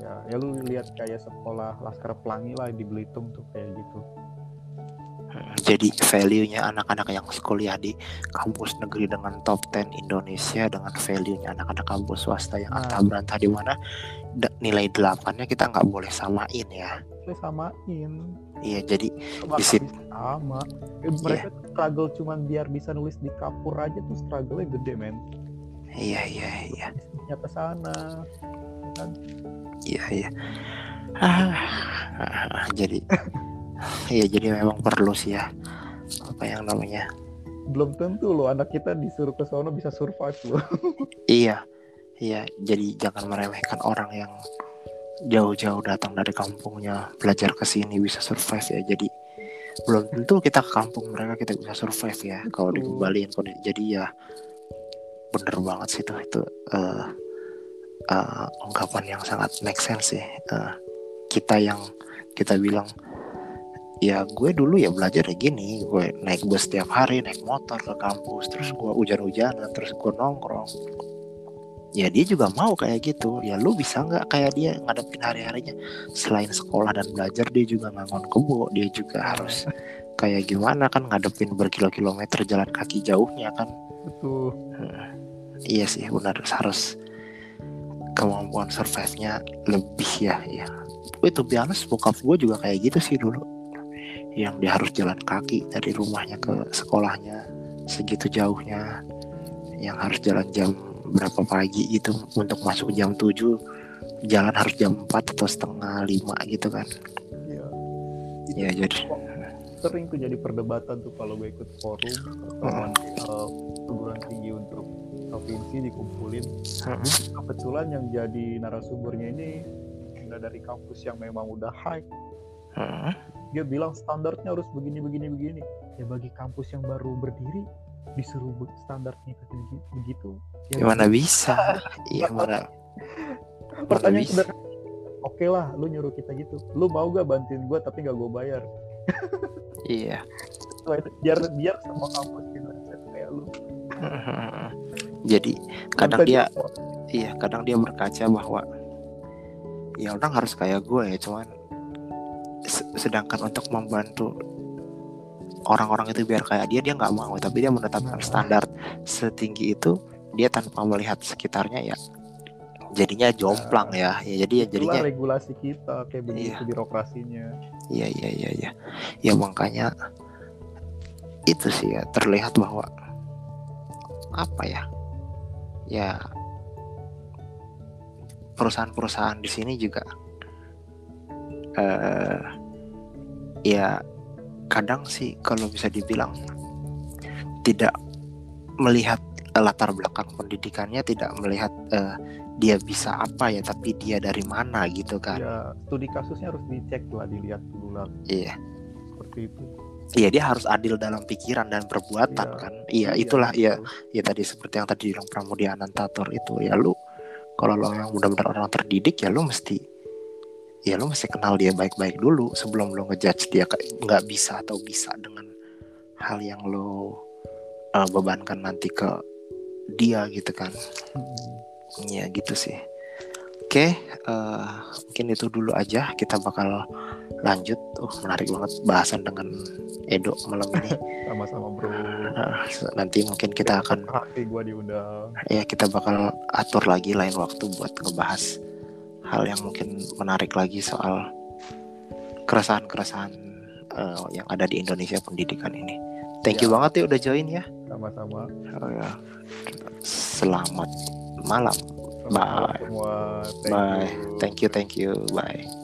ya ya lu lihat kayak sekolah Laskar Pelangi lah di Belitung tuh kayak gitu Jadi value-nya anak-anak yang kuliah di kampus negeri dengan top 10 Indonesia dengan value-nya anak-anak kampus swasta yang Nah. antah berantah di mana nilai delapannya kita nggak boleh samain ya. saya samain Iya jadi Di sama Eh, mereka tuh struggle cuman biar bisa nulis di kapur aja tuh struggle-nya gede men iya iya iya ke sana iya iya. Ah, jadi iya jadi memang perlu sih ya. Apa yang namanya? Belum tentu loh anak kita disuruh ke sana bisa survive loh. Iya iya. Jadi jangan meremehkan orang yang jauh-jauh datang dari kampungnya belajar ke sini bisa survive ya. Jadi belum tentu kita ke kampung mereka kita bisa survive ya. Kalau dikembaliin jadi ya bener banget sih itu itu uh, uh, ungkapan yang sangat make sense sih. Uh, kita yang kita bilang ya gue dulu ya belajar kayak gini gue naik bus setiap hari naik motor ke kampus terus gue hujan-hujanan terus gue nongkrong. Ya dia juga mau kayak gitu. Ya lu bisa nggak kayak dia ngadepin hari-harinya? Selain sekolah dan belajar dia juga ngangon kebo. Dia juga harus kayak gimana kan ngadepin berkilo-kilometer jalan kaki jauhnya kan. Betul. Hmm, iya sih benar. Harus kemampuan survive-nya lebih ya ya itu biasa bokap gue juga kayak gitu sih dulu yang dia harus jalan kaki dari rumahnya ke sekolahnya segitu jauhnya yang harus jalan jam berapa pagi gitu untuk masuk jam 7 jalan harus jam 4 atau setengah lima gitu kan. Ya, ya jadi sering tuh jadi perdebatan tuh kalau gue ikut forum pertemuan uh, perguruan tinggi untuk provinsi dikumpulin. Uh-huh. kebetulan yang jadi narasumbernya ini dari kampus yang memang udah high uh-huh. Dia bilang standarnya harus begini begini begini. Ya bagi kampus yang baru berdiri disuruh standarnya begitu. Ya mana bisa? Iya mana? Pertanyaan sederhana. Oke okay lah lu nyuruh kita gitu. Lu mau gak bantuin gue tapi gak gue bayar? Iya. Biar biar sama kampus gitu kayak lu. Jadi kadang dia iya kadang dia berkaca bahwa ya orang harus kayak gue ya cuman sedangkan untuk membantu orang-orang itu biar kayak dia dia nggak mau tapi dia menetapkan standar setinggi itu dia tanpa melihat sekitarnya ya jadinya jomplang ya. Ya jadi ya jadinya Itulah regulasi kita kayak begitu iya. birokrasinya. Iya iya iya iya. Ya makanya itu sih ya terlihat bahwa apa ya? Ya perusahaan-perusahaan di sini juga uh, ya kadang sih kalau bisa dibilang tidak melihat latar belakang pendidikannya tidak melihat uh, dia bisa apa ya tapi dia dari mana gitu kan. Ya studi kasusnya harus dicek lah dilihat dulu lah iya. Seperti itu. Iya dia harus adil dalam pikiran dan perbuatan iya. kan. Iya, iya itulah iya. ya tadi seperti yang tadi bilang Pramudia Anantator itu ya lu kalau lo yang benar-benar orang terdidik ya lu mesti ya lo mesti kenal dia baik-baik dulu sebelum lo ngejudge dia nggak bisa atau bisa dengan hal yang lo uh, bebankan nanti ke dia gitu kan. Hmm. ya gitu sih. Oke okay, uh, eh, mungkin itu dulu aja. Kita bakal lanjut. Uh menarik banget bahasan dengan Edo malam ini. Sama-sama bro. Uh, nanti mungkin kita akan hati gua diundang. Ya kita bakal atur lagi lain waktu buat ngebahas hal yang mungkin menarik lagi soal keresahan-keresahan uh, yang ada di Indonesia pendidikan ini. Thank ya. you banget ya udah join ya. Sama-sama. Oh, ya. Selamat malam. Selamat Bye. Semua. Thank Bye. You. Thank you, thank you. Bye.